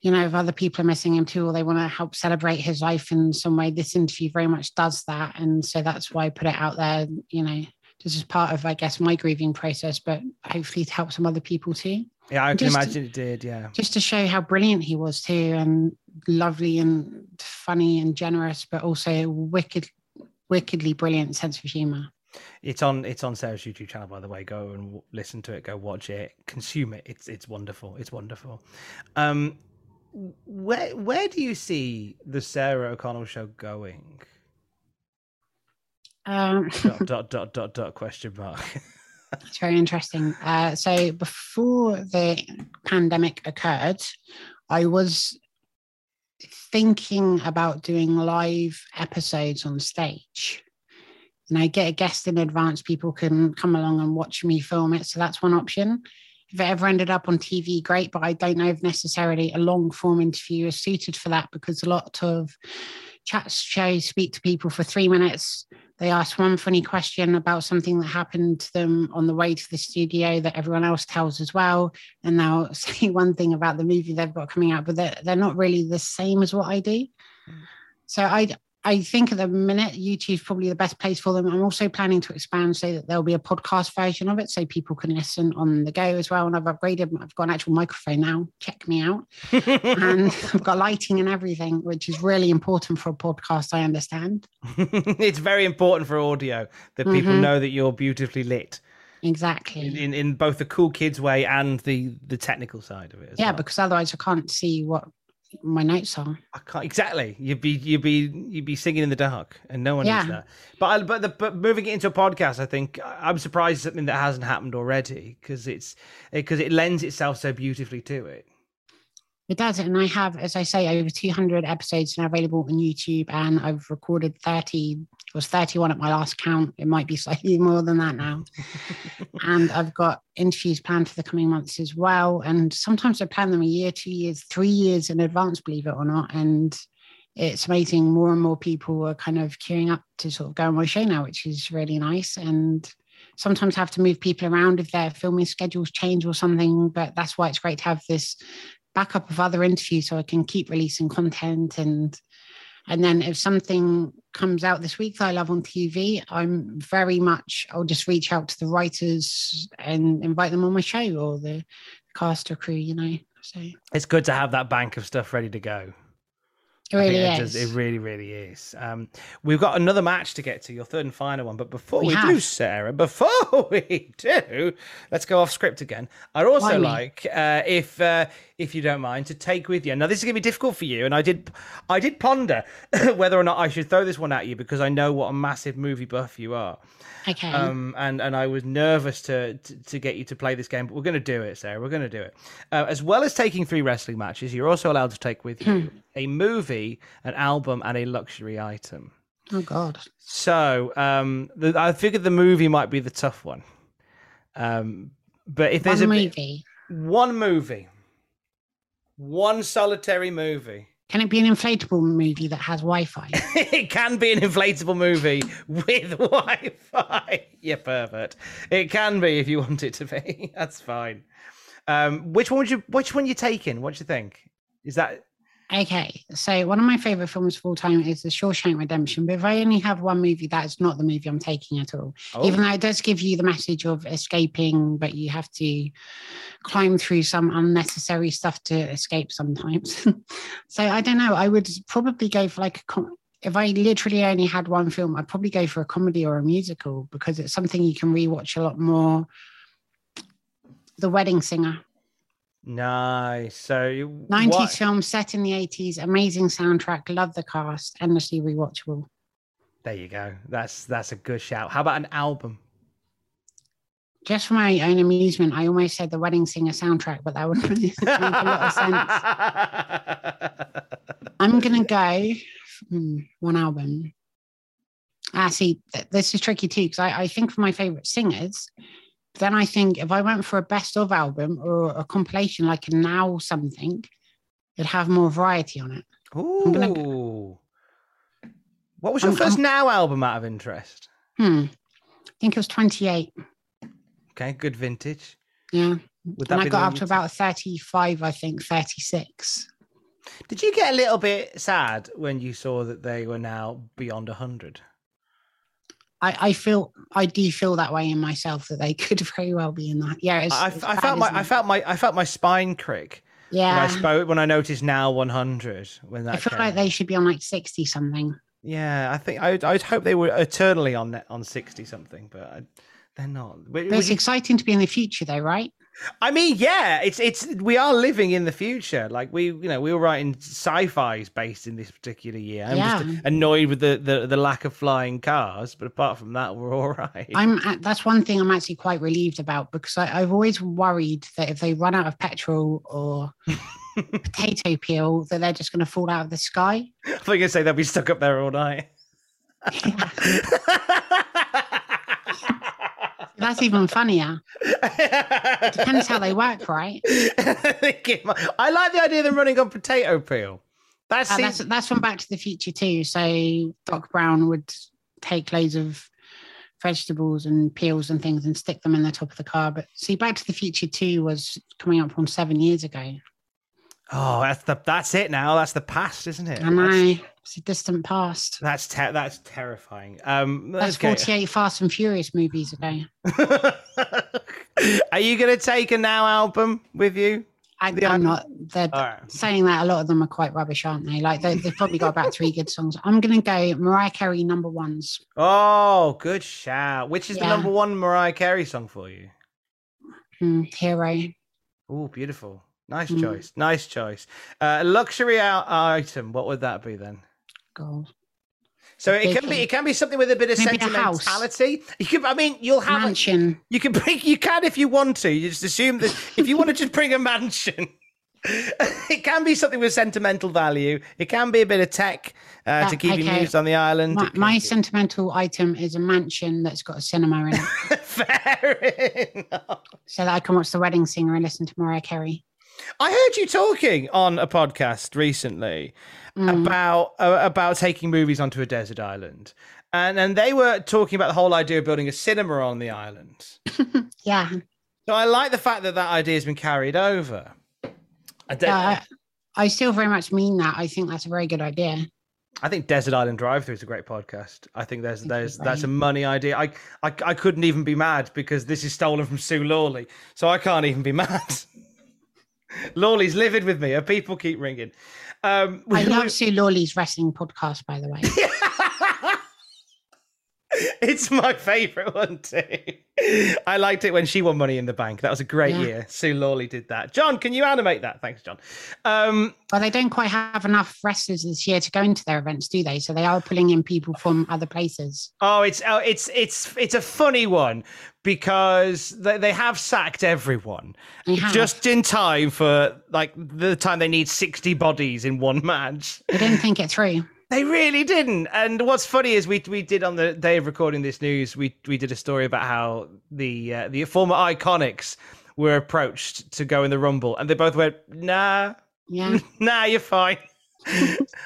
you know, if other people are missing him too, or they want to help celebrate his life in some way, this interview very much does that. And so that's why I put it out there, you know, just as part of, I guess, my grieving process, but hopefully to help some other people too. Yeah, I can Just- imagine it did. Yeah. Just to show how brilliant he was too, and lovely and funny and generous, but also wicked, wickedly brilliant sense of humor. It's on it's on Sarah's YouTube channel, by the way. Go and w- listen to it. Go watch it. Consume it. It's it's wonderful. It's wonderful. Um, where where do you see the Sarah O'Connell show going? Um, dot dot dot dot dot question mark. It's very interesting. Uh, so before the pandemic occurred, I was thinking about doing live episodes on stage. And I get a guest in advance, people can come along and watch me film it. So that's one option. If it ever ended up on TV, great, but I don't know if necessarily a long form interview is suited for that because a lot of chat shows speak to people for three minutes. They ask one funny question about something that happened to them on the way to the studio that everyone else tells as well. And they'll say one thing about the movie they've got coming out, but they're, they're not really the same as what I do. Mm. So I I think at the minute YouTube's probably the best place for them. I'm also planning to expand so that there'll be a podcast version of it so people can listen on the go as well. And I've upgraded, I've got an actual microphone now. Check me out. and I've got lighting and everything, which is really important for a podcast, I understand. it's very important for audio that people Mhm. know that you're beautifully lit Exactly. in, in, both the cool kids way and the the technical side of it. Yeah, well. because otherwise I can't see what my night song. I can't exactly. You'd be you'd be you'd be singing in the dark, and no one Yeah. that. But I, but the, but moving it into a podcast, I think I'm surprised it's something that hasn't happened already because it's because it lends itself so beautifully to it. It does. And I have, as I say, over 200 episodes now available on YouTube. And I've recorded 30, it was 31 at my last count. It might be slightly more than that now. and I've got interviews planned for the coming months as well. And sometimes I plan them a year, two years, three years in advance, believe it or not. And it's amazing. More and more people are kind of queuing up to sort of go on my show now, which is really nice. And sometimes I have to move people around if their filming schedules change or something. But that's why it's great to have this backup of other interviews so I can keep releasing content and and then if something comes out this week that I love on TV, I'm very much I'll just reach out to the writers and invite them on my show or the cast or crew, you know. So it's good to have that bank of stuff ready to go. It really it, is. Does, it really, really is. Um, we've got another match to get to, your third and final one. But before we, We do. Sarah, before we do, let's go off script again. I'd also Why like, uh, if uh, if you don't mind, to take with you. Now, this is going to be difficult for you, and I did I did ponder whether or not I should throw this one at you because I know what a massive movie buff you are. Okay. Um, and and I was nervous to, to to get you to play this game, but we're going to do it, Sarah. We're going to do it. Uh, as well as taking three wrestling matches, you're also allowed to take with you a movie, an album, and a luxury item. oh God. So um, the, I figured the movie might be the tough one. Um, but if there's One a movie. one movie, one solitary movie. Can it be an inflatable movie that has Wi-Fi? it can be an inflatable movie with Wi-Fi. You pervert. It can be if you want it to be. That's fine. Um, which one would you? Which one you taking? What do you think? Is that Okay, so one of my favorite films of all time is The Shawshank Redemption. But if I only have one movie, that's not the movie I'm taking at all. Oh. Even though it does give you the message of escaping, but you have to climb through some unnecessary stuff to escape sometimes. so I don't know. I would probably go for like a com- if I literally only had one film, I'd probably go for a comedy or a musical because it's something you can rewatch a lot more. The Wedding Singer. Nice? So 90s what- film set in the 80s, amazing soundtrack, love the cast, endlessly rewatchable. There you go. That's that's a good shout. How about an album? Just for my own amusement, I almost said the Wedding Singer soundtrack, but that wouldn't make a lot of sense. I'm going to go hmm, one album. Ah, see, th- this is tricky too, because I, I think for my favorite singers, then I think if I went for a best of album or a compilation like a now something, it'd have more variety on it. gonna What was your I'm- 1st I'm- now album out of interest? Hmm. I think it was 28. Okay, good vintage. Yeah. And I got up to about 35, I think, 36. Did you get a little bit sad when you saw that they were now beyond 100? I, I feel I do feel that way in myself that they could very well be in that. Yeah, it's, I, it's I bad, felt my I felt my I felt my spine crick when yeah. I spoke when I noticed now 100 when that I feel came like they should be on like 60 something. Yeah, I think I I'd hope they were eternally on on 60 something, but I, they're not. But it's you- exciting to be in the future though, right? I mean, yeah, it's it's we are living in the future. Like we, you know, we were writing sci-fi's based in this particular year. I'm Yeah. just annoyed with the, the the lack of flying cars, but apart from that, we're all right. I'm uh, that's one thing I'm actually quite relieved about because I, I've always worried that if they run out of petrol or potato peel, that they're just going to fall out of the sky. I was going to say they'll be stuck up there all night. That's even funnier. It depends how they work, right? I like the idea of them running on potato peel. That's, Uh, that's that's from Back to the Future too. So Doc Brown would take loads of vegetables and peels and things and stick them in the top of the car. But see, Back to the Future two was coming up on seven years ago. oh, that's the that's it now. That's the past, isn't it? Am I know it's a distant past. That's that's, te- that's terrifying. Um, That's okay. 48 Fast and Furious movies ago. Are you going to take a now album with you? I, I'm album? not. They're right. saying that a lot of them are quite rubbish, aren't they? Like they, they've probably got about three good songs. I'm going to go Mariah Carey number ones. Oh, good shout. Which is the number one Mariah Carey song for you? Hmm, Hero. Oh, beautiful. Nice Mm. choice. Nice choice. Uh, luxury out item. What would that be then? So it can be it can be something with a bit of Maybe sentimentality. You can, I mean, you'll have a, Mansion. you can bring you can if you want to. You just assume that if you want to just bring a mansion, it can be something with sentimental value. It can be a bit of tech uh, to keep you okay. amused on the island. My, my sentimental item is a mansion that's got a cinema in it. Fair enough. so that I can watch The Wedding Singer and listen to Mariah Carey. I heard you talking on a podcast recently about uh, about taking movies onto a desert island, and and they were talking about the whole idea of building a cinema on the island. Yeah. So I like the fact that that idea has been carried over. I, don't- Uh, I still very much mean that. I think that's a very good idea. I think Desert Island Drive Through is a great podcast. I think there's there's that's a money idea. I, I I couldn't even be mad because this is stolen from Sue Lawley, so I can't even be mad. Lawley's livid with me. Her people keep ringing. Um, I love Sue Lawley's wrestling podcast, by the way. It's my favourite one too. I liked it when she won Money in the Bank. That was a great Yeah. year. Sue Lawley did that. John, can you animate that? Thanks, John. Um, Well, they don't quite have enough wrestlers this year to go into their events, do they? So they are pulling in people from other places. oh, it's oh, it's it's it's a funny one because they, they have sacked everyone have. just in time for like the time they need sixty bodies in one match. They didn't think it through. They really didn't. And what's funny is we we did on the day of recording this news, we we did a story about how the uh, the former IIconics were approached to go in the rumble, and they both went, "Nah, Yeah. nah, you're fine."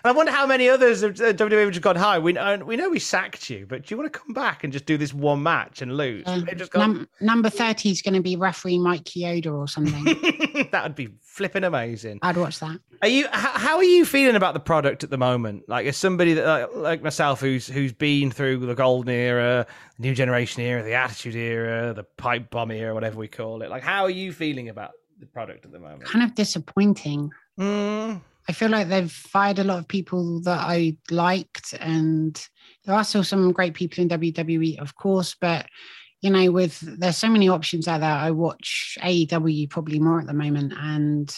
I wonder how many others of uh, WWE have just gone, "Hi, we know we know we sacked you, but do you want to come back and just do this one match and lose?" Uh, gone, num- number 30 is going to be referee Mike Chioda or something. that would be flipping amazing. I'd watch that. Are you? h- How are you feeling about the product at the moment? Like, as somebody that, like, like myself, who's who's been through the golden era, the new generation era, the attitude era, the pipe bomb era, whatever we call it. Like, how are you feeling about the product at the moment? Kind of disappointing. Mm, I feel like they've fired a lot of people that I liked, and there are still some great people in WWE, of course, but you know, with there's so many options out there. I watch AEW probably more at the moment, and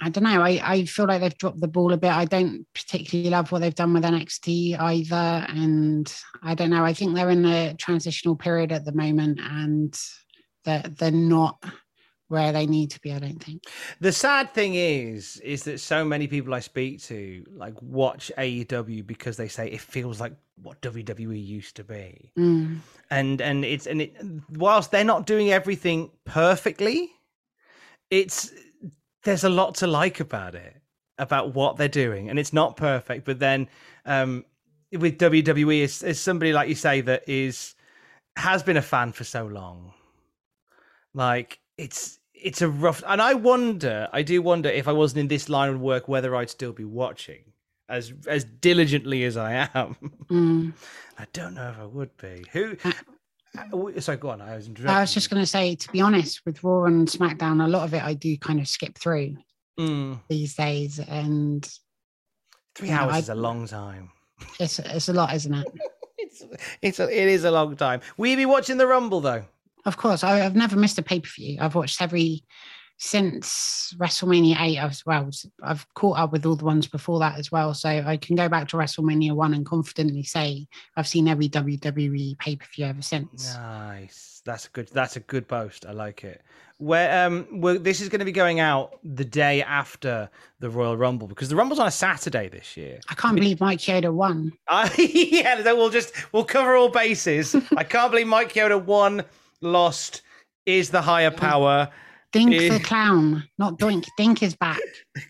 I don't know. I, I feel like they've dropped the ball a bit. I don't particularly love what they've done with NXT either, and I don't know. I think they're in a transitional period at the moment, and they're they're not where they need to be. I don't think. the sad thing is, is that so many people I speak to like watch AEW because they say it feels like what WWE used to be. Mm. and and it's and it whilst they're not doing everything perfectly it's there's a lot to like about it about what they're doing and it's not perfect but then um with WWE as, as somebody like you say that is has been a fan for so long like it's it's a rough and I wonder I do wonder if I wasn't in this line of work whether I'd still be watching as as diligently as I am Mm. I don't know if I would be. Who? uh, Sorry, go on. I was. I was just going to say, to be honest, with Raw and SmackDown, a lot of it I do kind of skip through Mm. these days, and Three know, hours I- is a long time. it's it's a lot, isn't it? It's it's a, it is a long time. Will you be watching the Rumble though? Of course, I, I've never missed a pay per view. I've watched every since WrestleMania eight. I've well, I've caught up with all the ones before that as well, so I can go back to WrestleMania one and confidently say I've seen every WWE pay per view ever since. Nice. That's a good. That's a good boast. I like it. Where um, well, this is going to be going out the day after the Royal Rumble because the Rumble's on a Saturday this year. I can't believe Mike Chioda won. I, yeah, so we'll just we'll cover all bases. I can't believe Mike Chioda won, lost, is the higher power. Dink Eh. the clown, not Doink. Dink is back.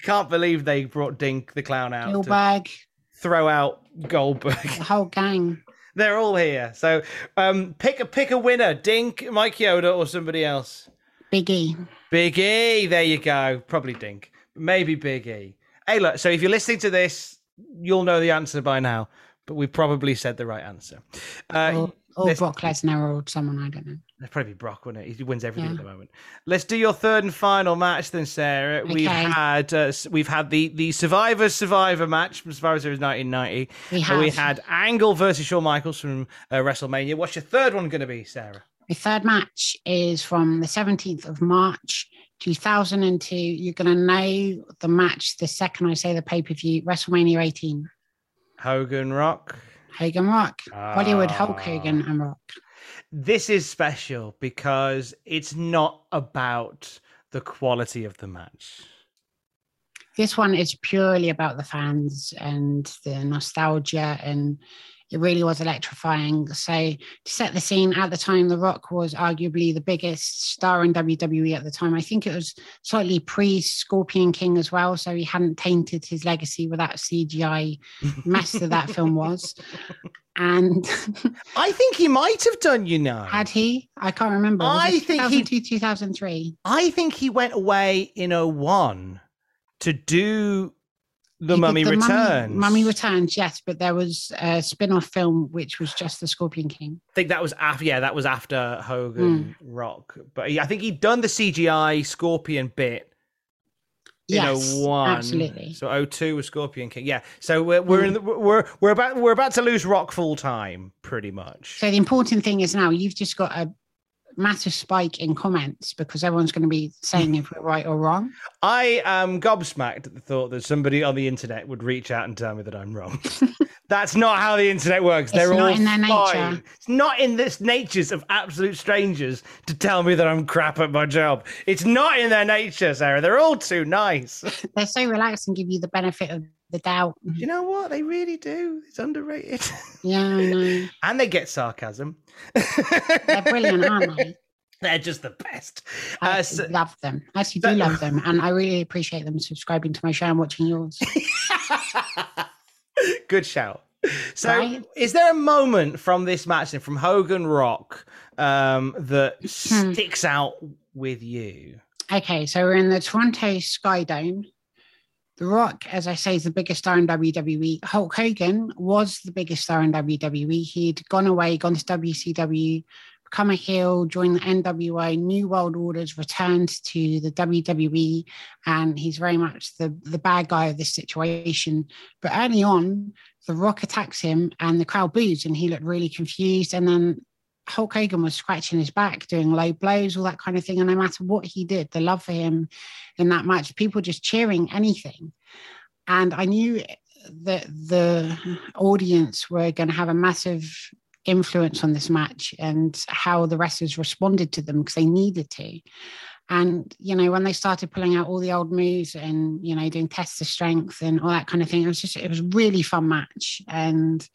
Can't believe they brought Dink the clown out Gilbert, throw out Goldberg. the whole gang. They're all here. So um, pick a pick a winner: Dink, Mike Chioda, or somebody else. Big E. Big E. There you go. Probably Dink. Maybe Big E. Hey, look. So if you're listening to this, you'll know the answer by now. But we probably said the right answer. Uh, Or, or Brock Lesnar or someone, I don't know. It'd probably be Brock, wouldn't it? He wins everything Yeah. at the moment. Let's do your third and final match then, Sarah. We've had uh, we've had the the Survivor Survivor match from Survivor Series 1990. We Uh, we had Angle versus Shawn Michaels from uh, WrestleMania. What's your third one going to be, Sarah? My third match is from the 17th of March, 2002. You're going to know the match the second I say the pay per view WrestleMania 18. Hogan Rock. Hogan Rock. Hollywood Hulk Ah. Hogan and Rock. This is special because it's not about the quality of the match? This one is purely about the fans and the nostalgia, and it really was electrifying. So, to set the scene, at the time, The Rock was arguably the biggest star in WWE at the time. I think it was slightly pre Scorpion King as well. So, he hadn't tainted his legacy with that CGI mess that that film was. And I think he might have done, you know. had he? I can't remember. Was I think he- 2002, 2003. I think he went away in 01 to do The He Mummy the Returns. Mummy Returns, yes, but there was a spin off film which was just The Scorpion King. I think that was after, yeah, that was after Hogan Hmm. Rock. But he, I think he'd done the CGI Scorpion bit in Yes, 01. absolutely. So 02 was Scorpion King. Yeah. So we're, we're in the, mm. we're we're about we're about to lose Rock full time, pretty much. So the important thing is now you've just got a massive spike in comments because everyone's going to be saying if we're right or wrong. I am gobsmacked at the thought that somebody on the internet would reach out and tell me that I'm wrong. That's not how the internet works. It's They're not all in their nature. fine. It's not in this natures of absolute strangers to tell me that I'm crap at my job. It's not in their nature, Sarah. They're all too nice. They're so relaxed and give you the benefit of the doubt. You know what? They really do. It's underrated. Yeah, I know. and they get sarcasm. They're brilliant, aren't they? They're just the best. I Uh, so- love them. I actually do love them. And I really appreciate them subscribing to my show and watching yours. Good shout. So, Right? is there a moment from this match from Hogan Rock um, that Hmm. sticks out with you? Okay, so we're in the Toronto Sky Dome. The Rock, as I say, is the biggest star in WWE. Hulk Hogan was the biggest star in WWE. He'd gone away, gone to WCW, become a heel, joined the NWA, New World Orders, returned to the WWE, and he's very much the, the bad guy of this situation. But early on, The Rock attacks him, and the crowd boos, and he looked really confused. And then Hulk Hogan was scratching his back, doing low blows, all that kind of thing. And no matter what he did, the love for him in that match, people just cheering anything. And I knew that the audience were going to have a massive influence on this match and how the wrestlers responded to them because they needed to. And, you know, when they started pulling out all the old moves and, you know, doing tests of strength and all that kind of thing, it was just, it was a really fun match. And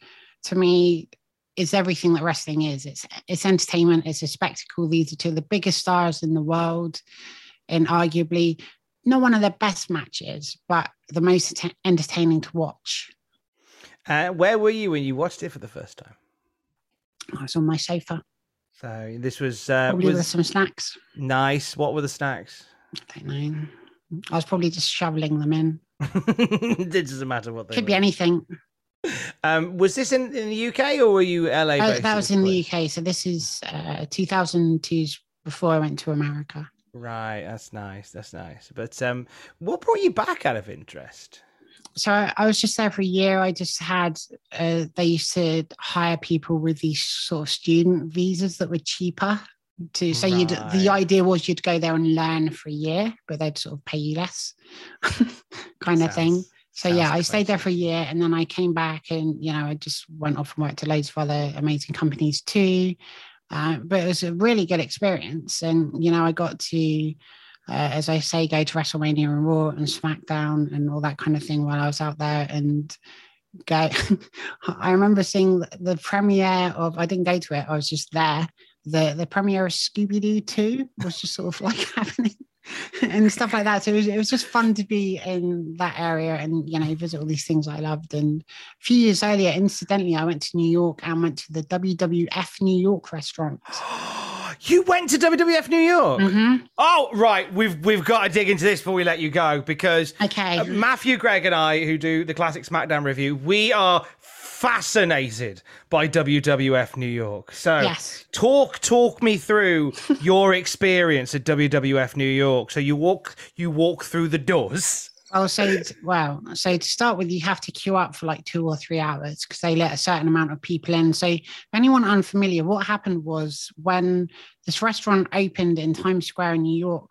to me, it's everything that wrestling is. It's it's entertainment. It's a spectacle. These are two of the biggest stars in the world, and arguably not one of the best matches, but the most ent- entertaining to watch. Uh, where were you when you watched it for the first time? I was on my sofa, So this was uh, probably with some snacks. nice. What were the snacks? I don't know. I was probably just shoveling them in. it doesn't matter what they Could were. be anything. Um, was this in, in the UK or were you LA? Oh, that was in the UK. So this is uh, 2002 before I went to America. Right, that's nice. That's nice. But um, what brought you back out of interest? so I, I was just there for a year. I just had uh, they used to hire people with these sort of student visas that were cheaper. To so you'd the idea was you'd go there and learn for a year, but they'd sort of pay you less, kind of thing. So sounds yeah, I stayed there for a year, and then I came back, and you know I just went off and worked at loads of other amazing companies too. Uh, but it was a really good experience, and you know I got to uh, as I say, go to WrestleMania and Raw and SmackDown and all that kind of thing while I was out there and go. I remember seeing the, the premiere of, I didn't go to it, I was just there. The, the premiere of Scooby Doo 2 was just sort of like happening and stuff like that. So it was, it was just fun to be in that area and, you know, visit all these things I loved. And a few years earlier, incidentally, I went to New York and went to the WWF New York restaurant. You went to WWF New York. Mhm. Oh, right. We've we've got to dig into this before we let you go because Okay. uh, Matthew, Greg, and I, who do the classic SmackDown review, we are fascinated by WWF New York. So, Yes. talk talk me through your experience at WWF New York. So you walk you walk through the doors. Oh, so well, so to start with, you have to queue up for like two or three hours because they let a certain amount of people in. So, if anyone unfamiliar, what happened was when this restaurant opened in Times Square in New York,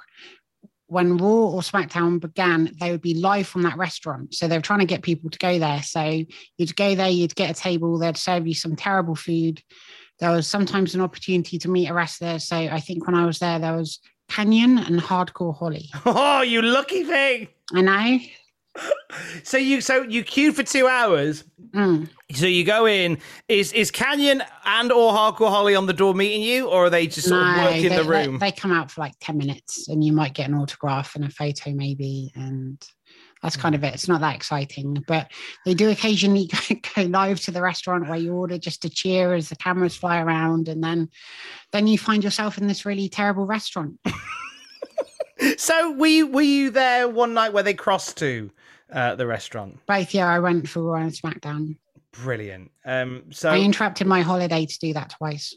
when Raw or SmackDown began, they would be live from that restaurant. So they were trying to get people to go there. So you'd go there, you'd get a table, they'd serve you some terrible food. There was sometimes an opportunity to meet a wrestler. So I think when I was there, there was Kanyon and Hardcore Holly. Oh, you lucky thing! I know. So you so you queued for two hours. Mm. So you go in. Is is Kanyon and or Hardcore Holly on the door meeting you, or are they just sort of working they, the they- room? They, come out for like 10 minutes and you might get an autograph and a photo, maybe. And that's kind of it. It's not that exciting, but they do occasionally go, go live to the restaurant where you order just to cheer as the cameras fly around. And then, then you find yourself in this really terrible restaurant. so were you were you there one night where they crossed to uh, the restaurant? Both, yeah, I went for Raw and SmackDown. Brilliant. Um, so I interrupted my holiday to do that twice.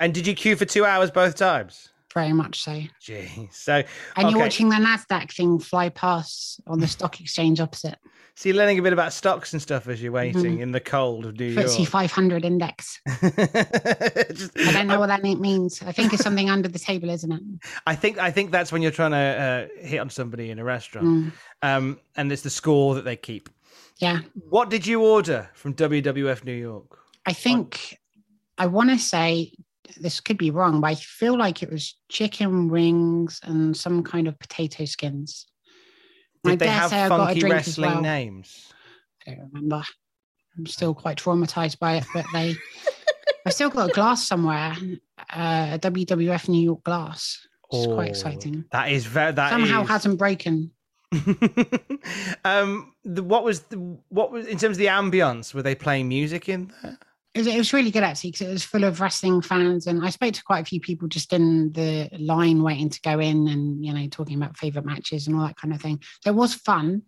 and did you queue for two hours both times? Very much so. Gee. So And you're watching the NASDAQ thing fly past on the stock exchange opposite. So you're learning a bit about stocks and stuff as you're waiting Mhm. in the cold of New FTSE York. 500 index. I don't know what that means. I think it's something under the table, isn't it? I think I think that's when you're trying to uh, hit on somebody in a restaurant, Mm. um, and it's the score that they keep. Yeah. What did you order from WWF New York? I think I want to say this could be wrong, but I feel like it was chicken wings and some kind of potato skins. Did I they dare have say I got a funky wrestling well. names? I don't remember. I'm still quite traumatized by it, but they. I still got a glass somewhere, uh, a WWF New York glass. It's quite Oh, exciting. That is very that Somehow is- hasn't broken. um, the, what was the, what was in terms of the ambience? Were they playing music in there? It was, it was really good actually because it was full of wrestling fans, and I spoke to quite a few people just in the line waiting to go in, and you know talking about favorite matches and all that kind of thing. It was fun,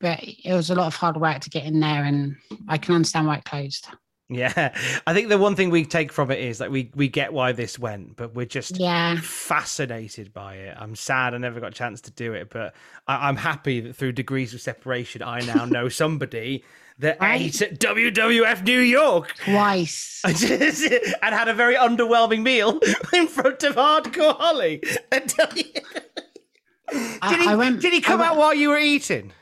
but it was a lot of hard work to get in there, and I can understand why it closed. Yeah, I think the one thing we take from it is that we we get why this went, but we're just Yeah. fascinated by it. I'm sad I never got a chance to do it, but I, I'm happy that through degrees of separation, I now know somebody that ate at WWF New York twice and had a very underwhelming meal in front of Hardcore Holly. Tell you- I- did, he, I went- did he come I out while you were eating?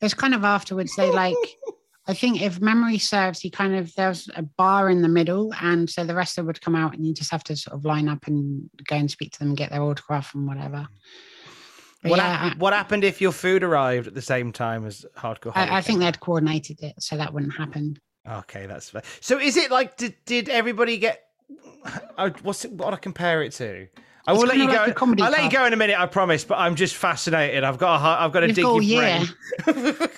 It was kind of afterwards. They like, I think if memory serves, he kind of there was a bar in the middle, and so the wrestler would come out, and you just have to sort of line up and go and speak to them, and get their autograph and whatever. But What, yeah, hap- what happened if your food arrived at the same time as Hardcore I, I think they'd coordinated it so that wouldn't happen. Okay, that's fair. So is it like did, did everybody get I, what's it, what I compare it to? I will let you go. like comedy I'll let you go in a minute. I promise. But I'm just fascinated. I've got a, heart- I've got to dig your all brain.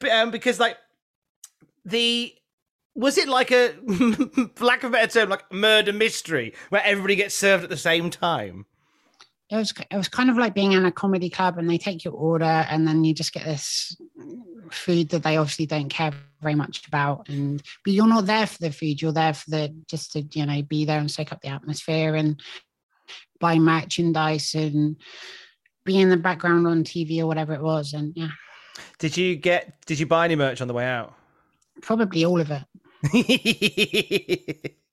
But, um, because like the was it like a for lack of a better term like murder mystery where everybody gets served at the same time? It was it was kind of like being in a comedy club, and they take your order, and then you just get this food that they obviously don't care very much about. And but you're not there for the food; you're there for the just to you know be there and soak up the atmosphere and buy merchandise and be in the background on TV or whatever it was. And yeah, Did you get? Did you buy any merch on the way out? probably all of it.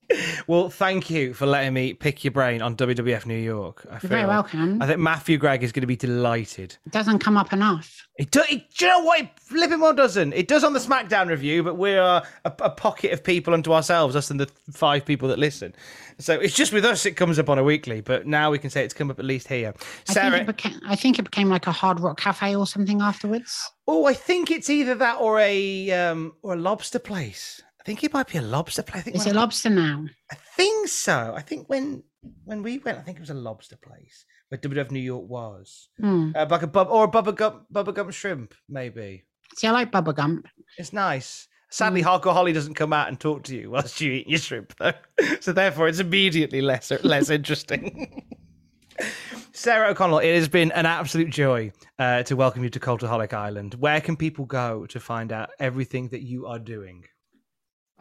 well, thank you for letting me pick your brain on WWF New York. I You're very welcome. I think Matthew Gregg is going to be delighted. It doesn't come up enough. It, do, it, do you know what? It flipping well doesn't. It does on the SmackDown review, but we're a, a pocket of people unto ourselves, us and the five people that listen. So it's just with us it comes up on a weekly, but now we can say it's come up at least here. I Sarah, think, it became, I think it became like a hard rock cafe or something afterwards. oh, I think it's either that or a um, or a lobster place. I think it might be a lobster place. I think Is when it I- lobster now? I think so. I think when when we went, I think it was a lobster place where WWF New York was, Hmm. uh, like a bub or a Bubba Gump Bubba Gump shrimp, maybe. See, I like Bubba Gump. It's nice. Sadly, Hardcore Holly doesn't come out and talk to you whilst you eat your shrimp, though. So therefore, it's immediately less less interesting. Sarah O'Connell, it has been an absolute joy uh, to welcome you to Cultaholic Island. Where can people go to find out everything that you are doing?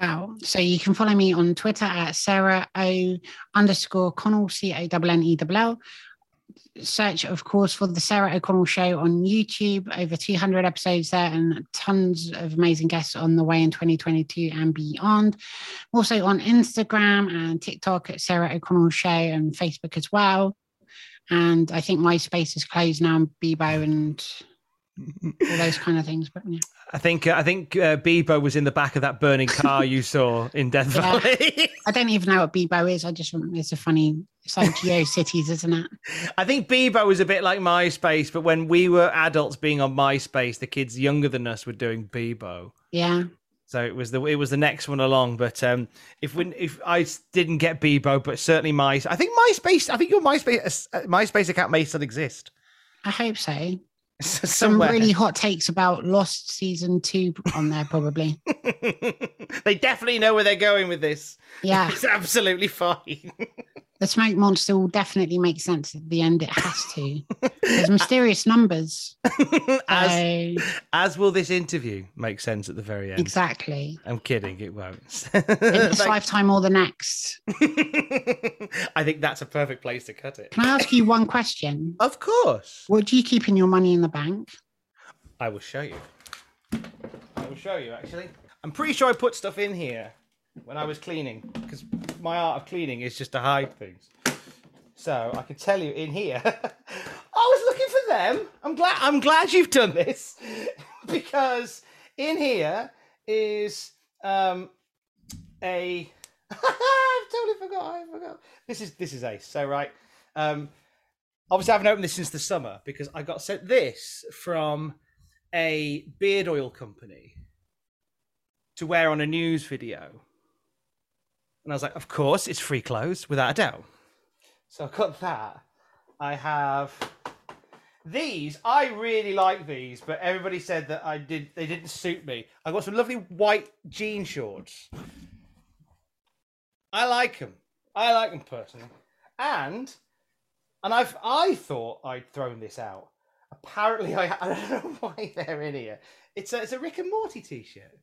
Wow. So you can follow me on Twitter at Sarah O underscore Connell, C O N N E L. Search, of course, for the Sarah O'Connell Show on YouTube. Over 200 episodes there and tons of amazing guests on the way in 2022 and beyond. Also on Instagram and TikTok at Sarah O'Connell Show and Facebook as well. And I think MySpace is closed now, Bebo and all those kind of things. But yeah. I think uh, I think uh, Bebo was in the back of that burning car you saw in Death Yeah. Valley. I don't even know what Bebo is. I just remember it's a funny. It's like GeoCities, isn't it? I think Bebo was a bit like MySpace, but when we were adults being on MySpace, the kids younger than us were doing Bebo. Yeah. So it was the it was the next one along. But um, if we, if I didn't get Bebo, but certainly my I think MySpace I think your MySpace uh, MySpace account may still exist. I hope so. Some really hot takes about Lost season two on there, probably. they definitely know where they're going with this. Yeah. It's absolutely fine. The smoke monster will definitely make sense at the end. It has to. There's mysterious numbers. as, So- as will this interview make sense at the very end. Exactly. I'm kidding, it won't. In this Thank- lifetime or the next. I think that's a perfect place to cut it. Can I ask you one question? Of course. What do you keep in your money in the bank? I will show you. I will show you actually. I'm pretty sure I put stuff in here when I was cleaning because my art of cleaning is just to hide things. So I can tell you in here. I was looking for them. I'm glad. I'm glad you've done this because in here is um a. I've totally forgot. I forgot. This is this is ace. So right. Um, obviously I haven't opened this since the summer because I got sent this from a beard oil company to wear on a news video. And I was like, of course, it's free clothes, without a doubt. So I've got that. I have these. I really like these, but everybody said that I did they didn't suit me. I got some lovely white jean shorts. I like them. I like them personally. And and I've I thought I'd thrown this out. Apparently, I, I don't know why they're in here. It's a it's a Rick and Morty t-shirt.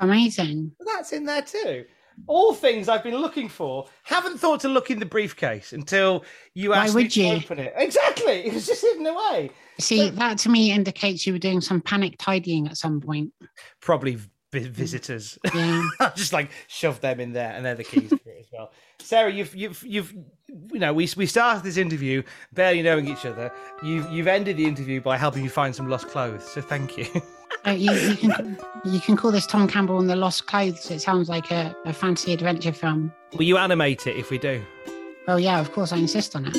Amazing. That's in there too. All things I've been looking for. Haven't thought to look in the briefcase until you Why asked me would to you? open it. Exactly. It was just hidden away. See, that to me indicates you were doing some panic tidying at some point. Probably vi- visitors. Yeah. Just like shove them in there, and they're the keys for it as well. Sarah, you've you've you've you know we we started this interview barely knowing each other. You've you've ended the interview by helping you find some lost clothes. So thank you. Uh, you, you can you can call this Tom Campbell and the Lost Clothes. It sounds like a, a fancy adventure film. Will you animate it if we do? Well, yeah, of course, I insist on it.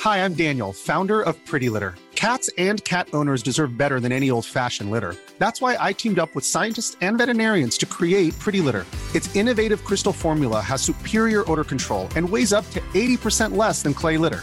Hi, I'm Daniel, founder of Pretty Litter. Cats and cat owners deserve better than any old fashioned litter. That's why I teamed up with scientists and veterinarians to create Pretty Litter. Its innovative crystal formula has superior odor control and weighs up to 80% less than clay litter.